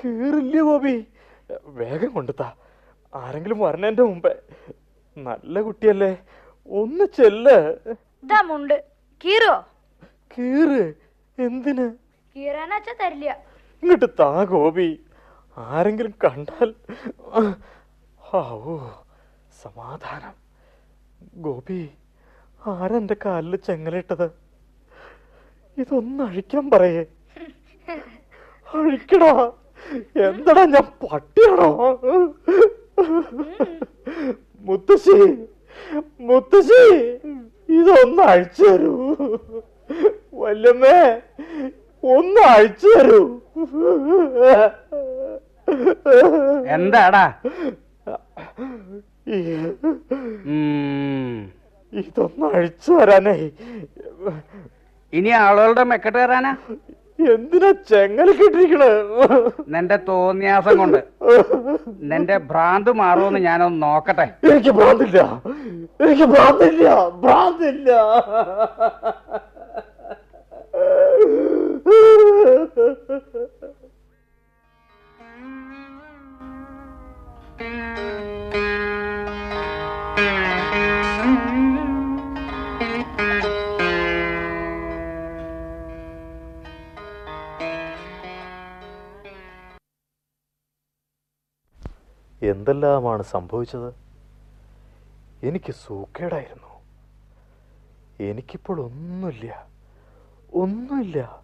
കീറില്ല ഗോപി? വേഗം കൊണ്ടെത്താ. ആരെങ്കിലും വരണേന്റെ മുമ്പേ. നല്ല കുട്ടിയല്ലേ. ഒന്ന് ചെല്ല്. മുണ്ട്. കീറോ? കീറ്. എന്തിന്? കീറാനച്ച തരില്ല. ഇങ്ങോട്ട് താ ഗോപി. ആരെങ്കിലും കണ്ടാൽ സമാധാനം. ഗോപി ആരെന്റെ കാലിൽ ചെങ്ങലിട്ടത്? ഇതൊന്ന് അഴിക്കാൻ പറയേ. അഴിക്കടാ. എന്തടാ ഞാൻ പട്ടിയാണോ? മുത്തശ്ശി മുത്തശ്ശി ഇതൊന്ന് അഴിച്ചു തരൂ. വല്ലമ്മേ ഒന്ന് അഴിച്ചു തരൂ. എന്താടാ. ഇതൊന്ന് അഴിച്ചു വരാനേ. ഇനി ആളുകളുടെ മെക്കെട്ട് കയറാനാ? എന്തിനാ ചെങ്ങല കിട്ടിരിക്കണേ നിന്റെ തോന്നിയാസം കൊണ്ട്. നിന്റെ ഭ്രാന്ത് മാറുമെന്ന് ഞാനൊന്ന് നോക്കട്ടെ. എനിക്ക് ഭ്രാന്തില്ല. എനിക്ക് ഭ്രാന്തില്ല. ഭ്രാന്തില്ല. എന്തെല്ലാമാണ് സംഭവിച്ചത്? എനിക്ക് സൂക്കേടായിരുന്നു. എനിക്കിപ്പോൾ ഒന്നുമില്ല. ഒന്നുമില്ല.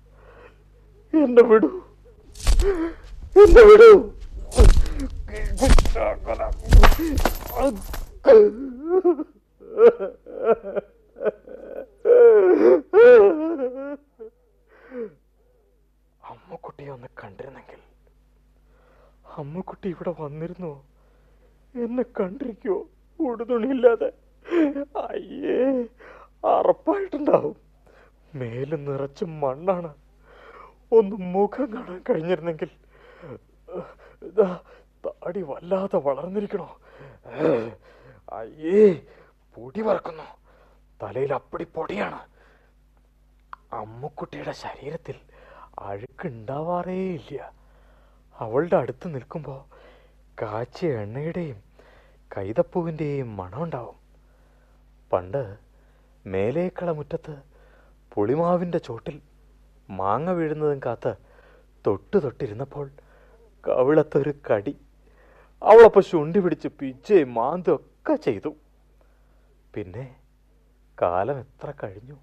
എന്നെ വിടൂ. എന്നെ വിടൂ. അമ്മക്കുട്ടിയെ ഒന്ന് കണ്ടിരുന്നെങ്കിൽ. അമ്മക്കുട്ടി ഇവിടെ വന്നിരുന്നു? എന്നെ കണ്ടിരിക്കോ ഉടുതുണിയില്ലാതെ. അയ്യേ അറപ്പായിട്ടുണ്ടാവും. മേൽ നിറച്ച് മണ്ണാണ്. ഒന്ന് മുഖം കാണാൻ കഴിഞ്ഞിരുന്നെങ്കിൽ. താടി വല്ലാതെ വളർന്നിരിക്കണോ? അയ്യേ പൊടി വറക്കുന്നു തലയിൽ അപ്പടി പൊടിയാണ്. അമ്മുക്കുട്ടിയുടെ ശരീരത്തിൽ അഴുക്കുണ്ടാവാറേ ഇല്ല. അവളുടെ അടുത്ത് നിൽക്കുമ്പോൾ കാച്ചിയ എണ്ണയുടെയും കൈതപ്പൂവിന്റെയും മണമുണ്ടാവും പണ്ട് മേലേക്കള മുറ്റത്ത് പുളിമാവിന്റെ ചോട്ടിൽ മാങ്ങ വീഴുന്നതും കാത്ത് തൊട്ട് തൊട്ടിരുന്നപ്പോൾ കവിളത്തൊരു കടി അവളപ്പോൾ ശുണ്ടി പിടിച്ച് പിച്ചയും മാന്തും ഒക്കെ ചെയ്തു. പിന്നെ കാലം എത്ര കഴിഞ്ഞു?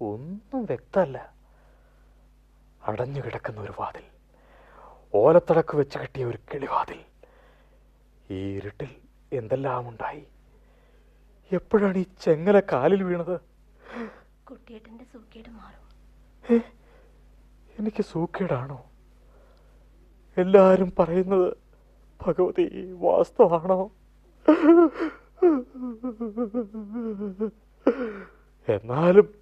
ഒന്നും വ്യക്തമല്ല. അടഞ്ഞു കിടക്കുന്ന ഒരു വാതിൽ ഓലത്തടക്ക് വെച്ച് കെട്ടിയ ഒരു കിളിവാതിൽ. ഈ ഇരുട്ടിൽ എന്തെല്ലാം ഉണ്ടായി? എപ്പോഴാണ് ഈ ചെങ്ങല കാലിൽ വീണത്? കുട്ടിയേട്ടന്റെ സൂക്കേട് മാറും. എനിക്ക് സൂക്കേടാണോ? എല്ലാരും പറയുന്നത് ഭഗവതി വാസ്തവാണോ? എന്നാലും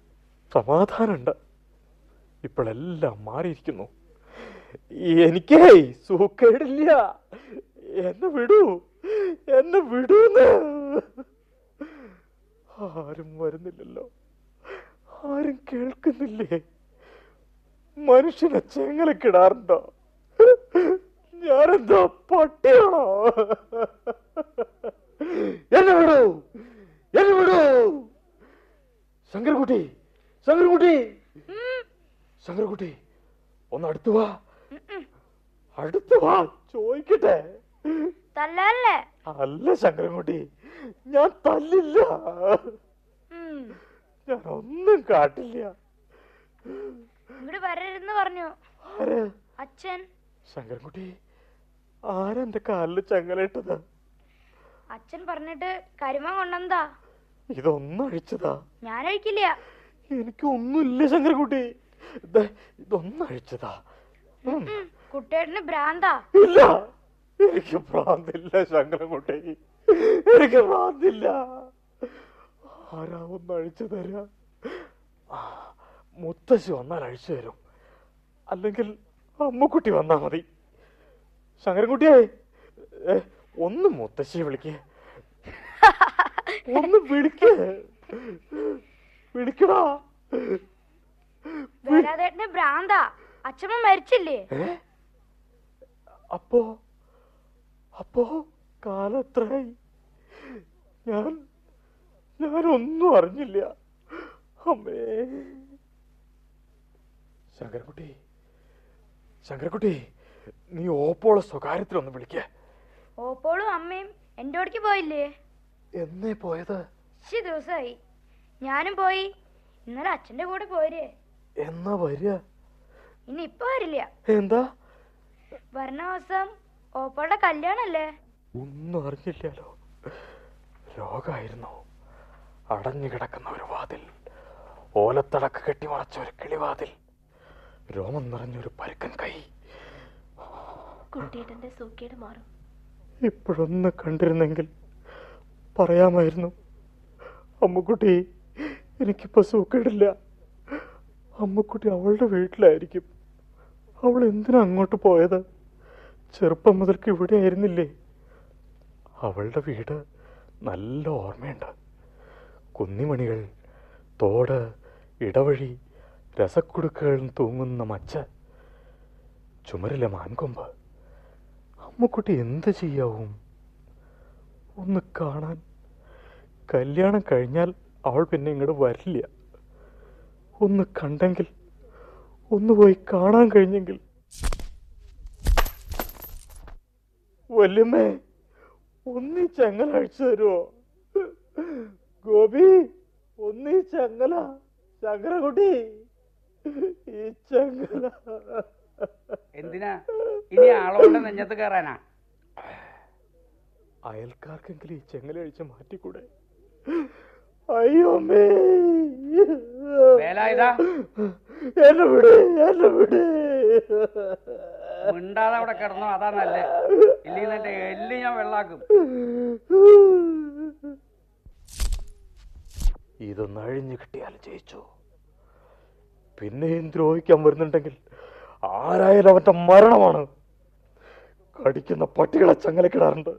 സമാധാനമുണ്ട്. ഇപ്പോഴെല്ലാം മാറിയിരിക്കുന്നു. എനിക്കേ സൂക്കേടില്ല എന്നെ വിടൂ. എന്നെ വിടൂന്ന്. ആരും വരുന്നില്ലല്ലോ. ആരും കേൾക്കുന്നില്ലേ? മനുഷ്യനെ ചെങ്ങലക്കിടാറുണ്ടോ? ഞാനെന്താ പട്ടിയാണോ? എന്നെ വിടൂ എന്നെ വിടൂ. ശങ്കർകുട്ടി ശങ്കർകുട്ടി ശങ്കർകുട്ടി ഒന്ന് അടുത്തു വാ. അടുത്തു വാ ചോദിക്കട്ടെ. തല്ലല്ലേ? അല്ല ശങ്കരൻകുട്ടി ഞാൻ തല്ലില്ല. ഞാൻ ഒന്നും കാട്ടില്ല. ഇങ്ങോട്ട് വരരുന്ന് പറഞ്ഞു. അച്ഛൻ. ശങ്കരൻകുട്ടി ആരെന്റെ കാലിൽ ചങ്ങലയിട്ടത്? അച്ഛൻ പറഞ്ഞിട്ട് കരിമ കൊണ്ടെന്താ? ഇതൊന്നും അഴിച്ചതാ. ഞാൻ അഴിക്കില്ല. എനിക്കൊന്നുമില്ല ശങ്കരൻകുട്ടി. ഇതൊന്നും അഴിച്ചതാ. കുട്ടിയേട്ടന് ഭ്രാന്താ? ഇല്ല. എനിക്ക് ഭ്രാന്തില്ല ശങ്കരൻകുട്ടി. എനിക്ക് ഭ്രാന്തില്ല. ആരാ ഒന്ന് അഴിച്ചു തരാ? മുത്തശ്ശി വന്നാൽ അഴിച്ചു തരും. അല്ലെങ്കിൽ അമ്മക്കുട്ടി വന്നാ മതി. ശങ്കരൻകുട്ടിയെ? ഒന്ന് മുത്തശ്ശിയെ വിളിക്ക. ഒന്ന് വിളിക്കേ. വിളിക്കടാ. വേലാതേട്ടന് ഭ്രാന്താ. അച്ഛമ്മ മരിച്ചില്ലേ? അപ്പോ? അപ്പോ കാലം എത്രയായി? ഞാൻ ഞാനൊന്നും അറിഞ്ഞില്ല. അമ്മേ. ശങ്കരൻകുട്ടി. ശങ്കരക്കുട്ടി നീ ഓപ്പോളെ സ്വകാര്യത്തിലൊന്ന് വിളിക്കേ. ഓപ്പോളും അമ്മയും എന്റെ ഓടിക്ക് പോയില്ലേ? എന്നേ പോയത്? ശി ദിവസമായി ഞാനും പോയി. ഇന്നലെ അച്ഛന്റെ കൂടെ പോരേ. എന്നാ വരിക? ഇനി ഇപ്പൊ വരില്ല. എന്താ? വരണ ദിവസം ഓപ്പോളുടെ കല്യാണല്ലേ? ഒന്നും അറിഞ്ഞില്ലല്ലോ. ലോകായിരുന്നു അടഞ്ഞു കിടക്കുന്ന ഒരു വാതിൽ. ഓലത്തടക്ക് കെട്ടിമറച്ച ഒരു കിളിവാതിൽ. രോമം നിറഞ്ഞൊരു പരുക്കൻ കൈ. കുട്ടിയേട്ടന്റെ സൂക്കേട് മാറും. ഇപ്പോഴൊന്ന് കണ്ടിരുന്നെങ്കിൽ പറയാമായിരുന്നു അമ്മുക്കുട്ടി എനിക്കിപ്പോ സൂക്കേടില്ല. അമ്മക്കുട്ടി അവളുടെ വീട്ടിലായിരിക്കും. അവൾ എന്തിനാ അങ്ങോട്ട് പോയത്? ചെറുപ്പം മുതൽക്ക് ഇവിടെ ആയിരുന്നില്ലേ അവളുടെ വീട് നല്ല ഓർമ്മയുണ്ട്. കുന്നിമണികൾ തോട് ഇടവഴി രസക്കുടുക്കുകൾ തൂങ്ങുന്ന മച്ച ചുമരിലെ മാൻകൊമ്പ് അമ്മക്കുട്ടി എന്ത് ചെയ്യാവും? ഒന്ന് കാണാൻ. കല്യാണം കഴിഞ്ഞാൽ അവൾ പിന്നെ ഇങ്ങോട്ട് വരില്ല. ഒന്ന് കണ്ടെങ്കിൽ ഒന്ന് പോയി കാണാൻ കഴിഞ്ഞെങ്കിൽ. വല്യമ്മേ ഒന്നീ ചങ്ങല അഴിച്ചു തരുമോ ഗോപി ഒന്നീ ചങ്ങല. ചങ്ങലക്കുട്ടി ഈ ചങ്ങല. എന്തിനാ? ഇനി ആളോടെ നെഞ്ഞത്ത് കയറാനാ അയൽക്കാർക്കെങ്കിലും ഈ ചെങ്ങല അഴിച്ച മാറ്റിക്കൂടെ? അയ്യോ വേലായുധാ? എന്നെ വിട് എന്നെ വിട്. മിണ്ടാതെ അവിടെ കിടന്നു അതാ നല്ല. ഇല്ലെങ്കിൽ എന്റെ എല്ല് ഞാൻ വെള്ളാക്കും. ഇതൊന്ന് അഴിഞ്ഞു കിട്ടിയാൽ ജയിച്ചു. പിന്നെയും ദ്രോഹിക്കാൻ വരുന്നുണ്ടെങ്കിൽ ആരായാലും അവന്റെ മരണമാണ്. കടിക്കുന്ന പട്ടികളെ ചങ്ങലക്കിടാറുണ്ട്.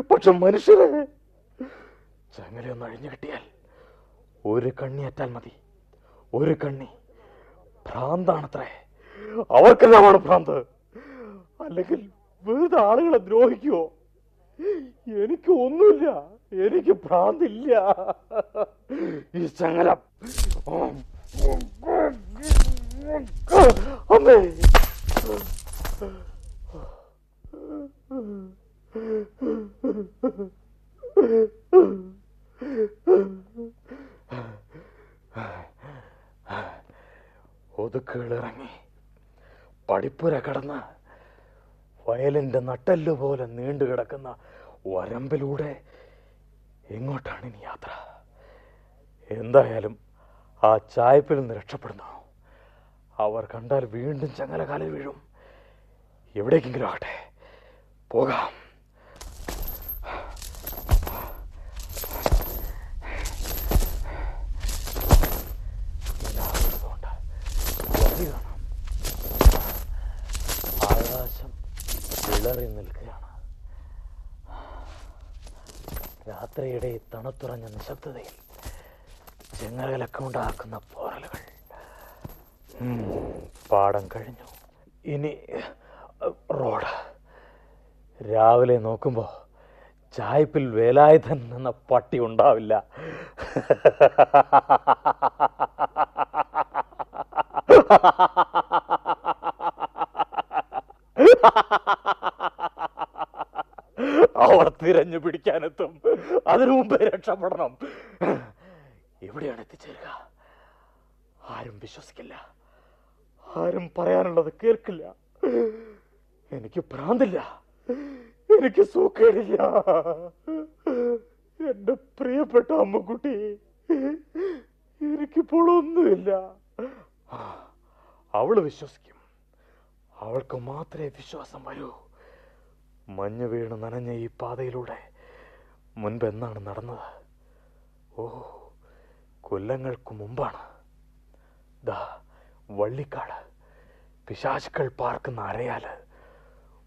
പക്ഷെ മനുഷ്യരെ ചങ്ങലയൊന്ന് അഴിഞ്ഞു കിട്ടിയാൽ ഒരു കണ്ണിയറ്റാൽ മതി. ഒരു കണ്ണി. ഭ്രാന്താണത്രേ. അവർക്കെല്ലാമാണ് ഭ്രാന്ത്. അല്ലെങ്കിൽ വെറുതെ ആളുകളെ ദ്രോഹിക്കുവോ? എനിക്ക് ഒന്നുമില്ല. എനിക്ക് ഭ്രാന്തില്ല. ഈ ചങ്ങല. അമ്മേ ഒതുക്കുകൾ ഇറങ്ങി പടിപ്പുര കടന്ന് വയലിന്റെ നട്ടല്ലുപോലെ നീണ്ടു കിടക്കുന്ന വരമ്പിലൂടെ എങ്ങോട്ടാണ് ഇനി യാത്ര? എന്തായാലും ആ ചായപ്പിൽ നിന്ന് രക്ഷപ്പെടുന്നു അവർ കണ്ടാൽ വീണ്ടും ചങ്ങലകാലിൽ വീഴും. എവിടേക്കെങ്കിലും ആകട്ടെ. പോകാം. രാത്രിയുടെ തണുത്തുറഞ്ഞ നിശബ്ദതയിൽ ചെങ്ങലക്കമുണ്ടാക്കുന്ന പോറലുകൾ. പാടം കഴിഞ്ഞു. ഇനി റോഡ്. രാവിലെ നോക്കുമ്പോൾ ചായ്പിൽ വേലായുധൻ എന്ന പട്ടി ഉണ്ടാവില്ല. അവർ തിരഞ്ഞു പിടിക്കാനെത്തും. അതിനു മുമ്പേ രക്ഷപ്പെടണം. എവിടെയാണ് എത്തിച്ചേരുക. ആരും വിശ്വസിക്കില്ല. ആരും പറയാനുള്ളത് കേൾക്കില്ല. എനിക്ക് ഭ്രാന്തില്ല. എനിക്ക് സൂക്കേടില്ല. എന്റെ പ്രിയപ്പെട്ട അമ്മക്കുട്ടി എനിക്കിപ്പോൾ ഒന്നുമില്ല. അവൾ വിശ്വസിക്കും. അവൾക്ക് മാത്രമേ വിശ്വാസം വരൂ. മഞ്ഞ് വീണ് നനഞ്ഞ ഈ പാതയിലൂടെ മുൻപ് എന്നാണ് നടന്നത്? ഓ കൊല്ലങ്ങൾക്ക് മുമ്പാണ്. ദാ വള്ളിക്കാട്. പിശാചുക്കൾ പാർക്കുന്ന അരയാൽ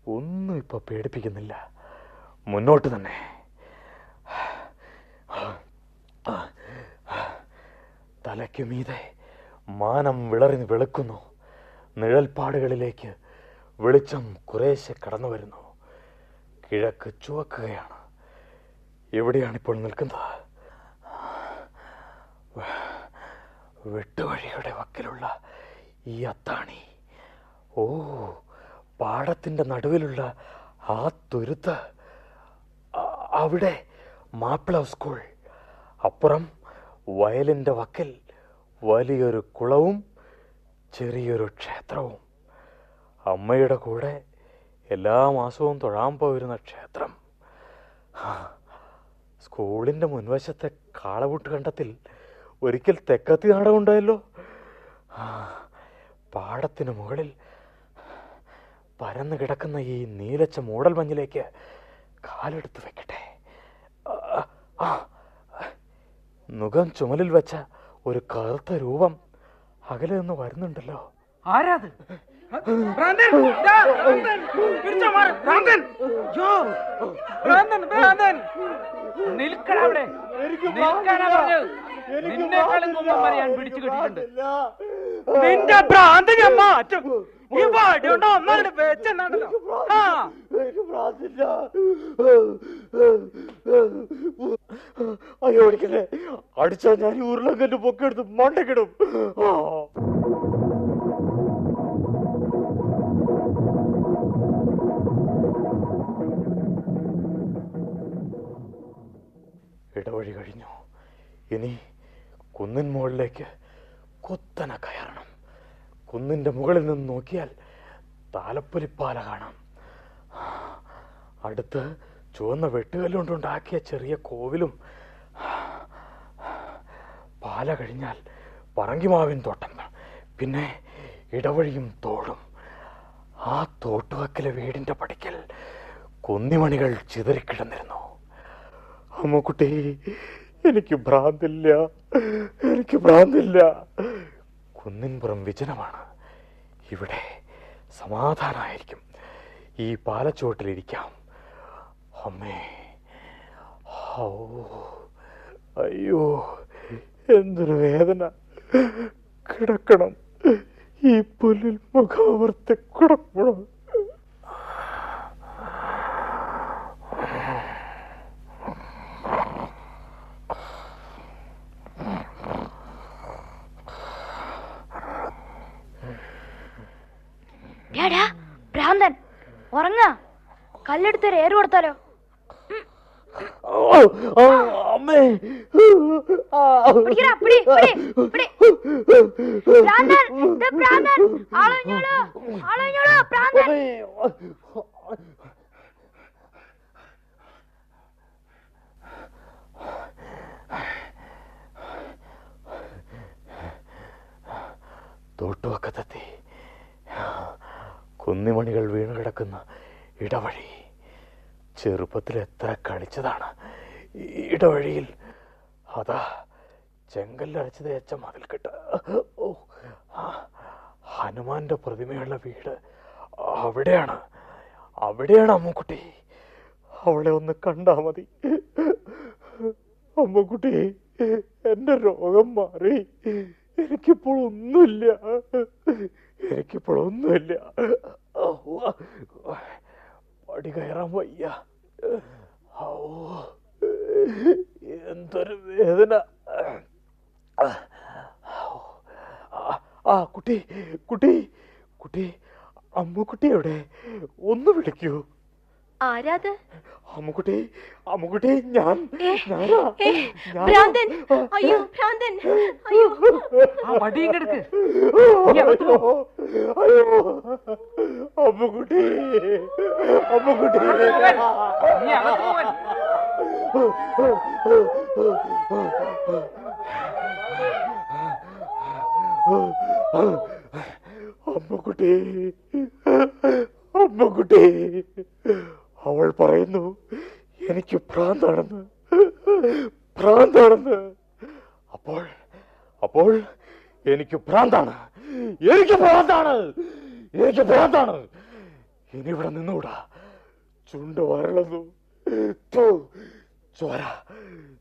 ഒന്നും ഇപ്പൊ പേടിപ്പിക്കുന്നില്ല. മുന്നോട്ട് തന്നെ. തലയ്ക്കു മീതെ മാനം വിളറി വെളുക്കുന്നു. നിഴൽപ്പാടുകളിലേക്ക് വെളിച്ചം കുറേശ്ശെ കടന്നു വരുന്നു. കിഴക്ക് ചുവക്കുകയാണ്. എവിടെയാണിപ്പോൾ നിൽക്കുന്നത്? വെട്ടുവഴിയുടെ വക്കിലുള്ള ഈ അത്താണി. ഓ പാടത്തിന്റെ നടുവിലുള്ള ആ തുരുത്ത്. അവിടെ മാപ്പിള സ്കൂൾ. അപ്പുറം വയലിന്റെ വക്കിൽ വലിയൊരു കുളവും ചെറിയൊരു ക്ഷേത്രവും. അമ്മയുടെ കൂടെ എല്ലാ മാസവും തൊഴാൻ പോയിരുന്ന ക്ഷേത്രം. സ്കൂളിന്റെ മുൻവശത്തെ കാളവൂട്ട് കണ്ടത്തിൽ ഒരിക്കൽ തെക്കത്തി നാടകം ഉണ്ടായല്ലോ. ആ, പാടത്തിന് മുകളിൽ പരന്നു കിടക്കുന്ന ഈ നീലച്ച മൂടൽ മഞ്ഞിലേക്ക് കാലെടുത്ത് വെക്കട്ടെ. ആ, ചുമലിൽ വെച്ച ഒരു കറുത്ത രൂപം അകലെ നിന്ന് വരുന്നുണ്ടല്ലോ. ആരാത്? നിൽക്കണ അവിടെ. നിൽക്കാനാ പറഞ്ഞത്. നിന്നെക്കാളും മുമ്പ് ഞാൻ പിടിച്ചു കിട്ടിയിട്ടുണ്ട്. നിന്റെ ഭ്രാന്ത് ഞാൻ മാറ്റും. ഈ വടി കൊണ്ട് ഒന്നങ്ങോട്ട് വെച്ചെന്നാണല്ലോ. ആ. അയ്യോ ഓടിക്കല്ലേ. അടിച്ചാ ഞാൻ ഈ ഉരുളങ്കല്ല് പൊക്കെടുത്ത് മണ്ടക്കിടും. ആ. ഇടവഴി കഴിഞ്ഞു. ഇനി കുന്നിൻ മുകളിലേക്ക് കുത്തനെ കയറണം. കുന്നിന്റെ മുകളിൽ നിന്ന് നോക്കിയാൽ താലപ്പൊലിപ്പാല കാണാം. അടുത്ത് ചുവന്ന വെട്ടുകല്ലുകൊണ്ടുണ്ടാക്കിയ ചെറിയ കോവിലും പാല കഴിഞ്ഞാൽ പറങ്കിമാവിൻ തോട്ടം പിന്നെ ഇടവഴിയും തോടും. ആ തോട്ടുവക്കിലെ വീടിന്റെ പടിക്കൽ കുന്നിമണികൾ ചിതറിക്കിടന്നിരുന്നു. അമ്മക്കുട്ടി എനിക്ക് ഭ്രാന്തില്ല. എനിക്ക് ഭ്രാന്തില്ല. കുന്നിൻപുറം വിജനമാണ്. ഇവിടെ സമാധാനമായിരിക്കും ഈ പാലച്ചുവട്ടിലിരിക്കാം അമ്മേ. അയ്യോ. എന്തൊരു വേദന. കിടക്കണം. ഈ പുല്ലിൽ മുഖാവർത്തി കിടക്കണം. ഭ്രാന്തൻ ഉറങ്ങ കല്ലെടുത്ത് ഏറ് കൊടുത്താലോ ഓ, ഓ, അമ്മേ ആ. പിടിക്കടാ, പിടി, പിടി, പിടി. ഭ്രാന്തൻ, ഇത് ഭ്രാന്തൻ. ആളൊഴിഞ്ഞോളൂ, ആളൊഴിഞ്ഞോളൂ, ഭ്രാന്തൻ. തോട്ടുവക്കത്തെത്തി കുന്നിമണികൾ വീണ് കിടക്കുന്ന ഇടവഴി. ചെറുപ്പത്തിൽ എത്ര കളിച്ചതാണ് ഇടവഴിയിൽ അതാ ചെങ്കല്ലടച്ച് തേച്ച കിട്ട ഓ ഹനുമാന്റെ പ്രതിമയുള്ള വീട് അവിടെയാണ്. അവിടെയാണ് അമ്മുക്കുട്ടി. അവളെ ഒന്ന് കണ്ടാ മതി. അമ്മുക്കുട്ടി എന്റെ രോഗം മാറി. എനിക്കിപ്പോൾ ഒന്നുമില്ല. എനിക്കിപ്പോൾ ഒന്നുമില്ല പടി കയറാൻ വയ്യ. എന്തൊരു വേദന. ആ, കുട്ടി കുട്ടി കുട്ടി അമ്മുക്കുട്ടി ഒന്ന് വിളിക്കൂ. ആരാത് അമ്മുക്കുട്ടി അമ്മുക്കുട്ടി ഞാൻ. ഭ്രാന്തൻ. അയ്യോ ഭ്രാന്തൻ. അയ്യോ. ആ അയ്യോ അയ്യോ. അമ്മുക്കുട്ടി അമ്മുക്കുട്ടി. നീ അകത്ത് പോവാൻ. അമ്മുക്കുട്ടി അമ്മുക്കുട്ടി. അവൾ പറയുന്നു എനിക്ക് ഭ്രാന്താണെന്ന് ഭ്രാന്താണെന്ന് അപ്പോൾ അപ്പോൾ എനിക്ക് ഭ്രാന്താണ് എനിക്ക് ഭ്രാന്താണ് എനിക്ക് ഭ്രാന്താണ് ഇനി ഇവിടെ നിന്നുകൂടാ. ചുണ്ട് വരളുന്നു. ചോര.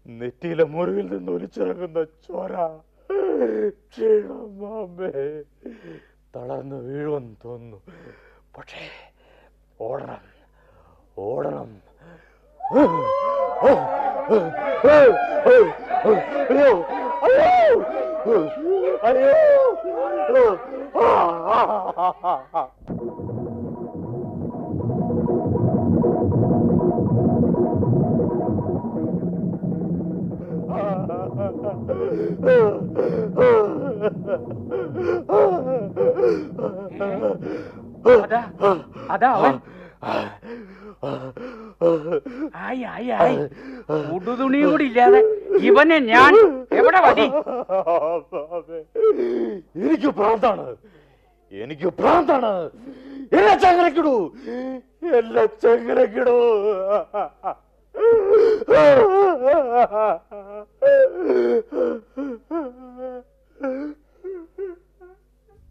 നെറ്റിയിലെ മുറിവിൽ നിന്ന് ഒലിച്ചിറങ്ങുന്ന ചോര. ക്ഷീണം മാമേ തളർന്ന് വീഴുമെന്ന് തോന്നുന്നു. പക്ഷേ ഓടണം. ഓടണം അയ്യോ അയ്യോ അയ്യോ ആ അതാ അതാ അവൻ ആയി ആയി ആയി. ഉടുതുണിയും കൂടി ഇല്ലാതെ ഇവനെ ഞാൻ എവിടെ വടി? എനിക്ക് പ്രാന്താണ് എനിക്ക് പ്രാന്താണ് എന്നെ ചങ്ങലക്കിടൂ എന്നെ ചങ്ങലക്കിടൂ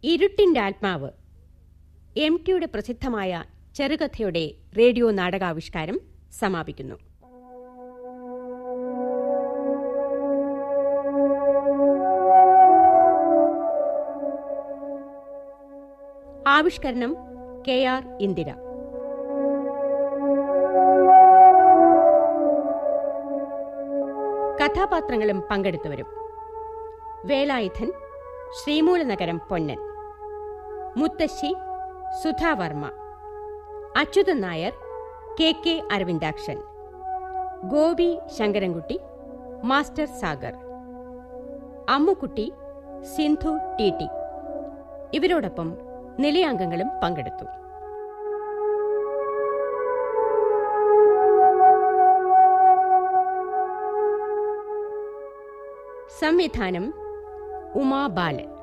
ഇരുട്ടിന്റെ ആത്മാവ്. എം ടിയുടെ പ്രസിദ്ധമായ ചെറുകഥയുടെ റേഡിയോ നാടകാവിഷ്കാരം സമാപിക്കുന്നു. ആവിഷ്കരണം കെ ആർ ഇന്ദിര. കഥാപാത്രങ്ങളും പങ്കെടുത്തവരും വേലായുധൻ ശ്രീമൂലനഗരം പൊന്നൻ മുത്തശ്ശി Sudha Varma Achuthan Nair K K Aravindakshan Gopi Sankarankutty master Sagar Ammukutty Sindhu T T. ഇവരോടൊപ്പം നിലയാംഗങ്ങളും പങ്കെടുത്തു. സംവിധാനം ഉമാ ബാലൻ.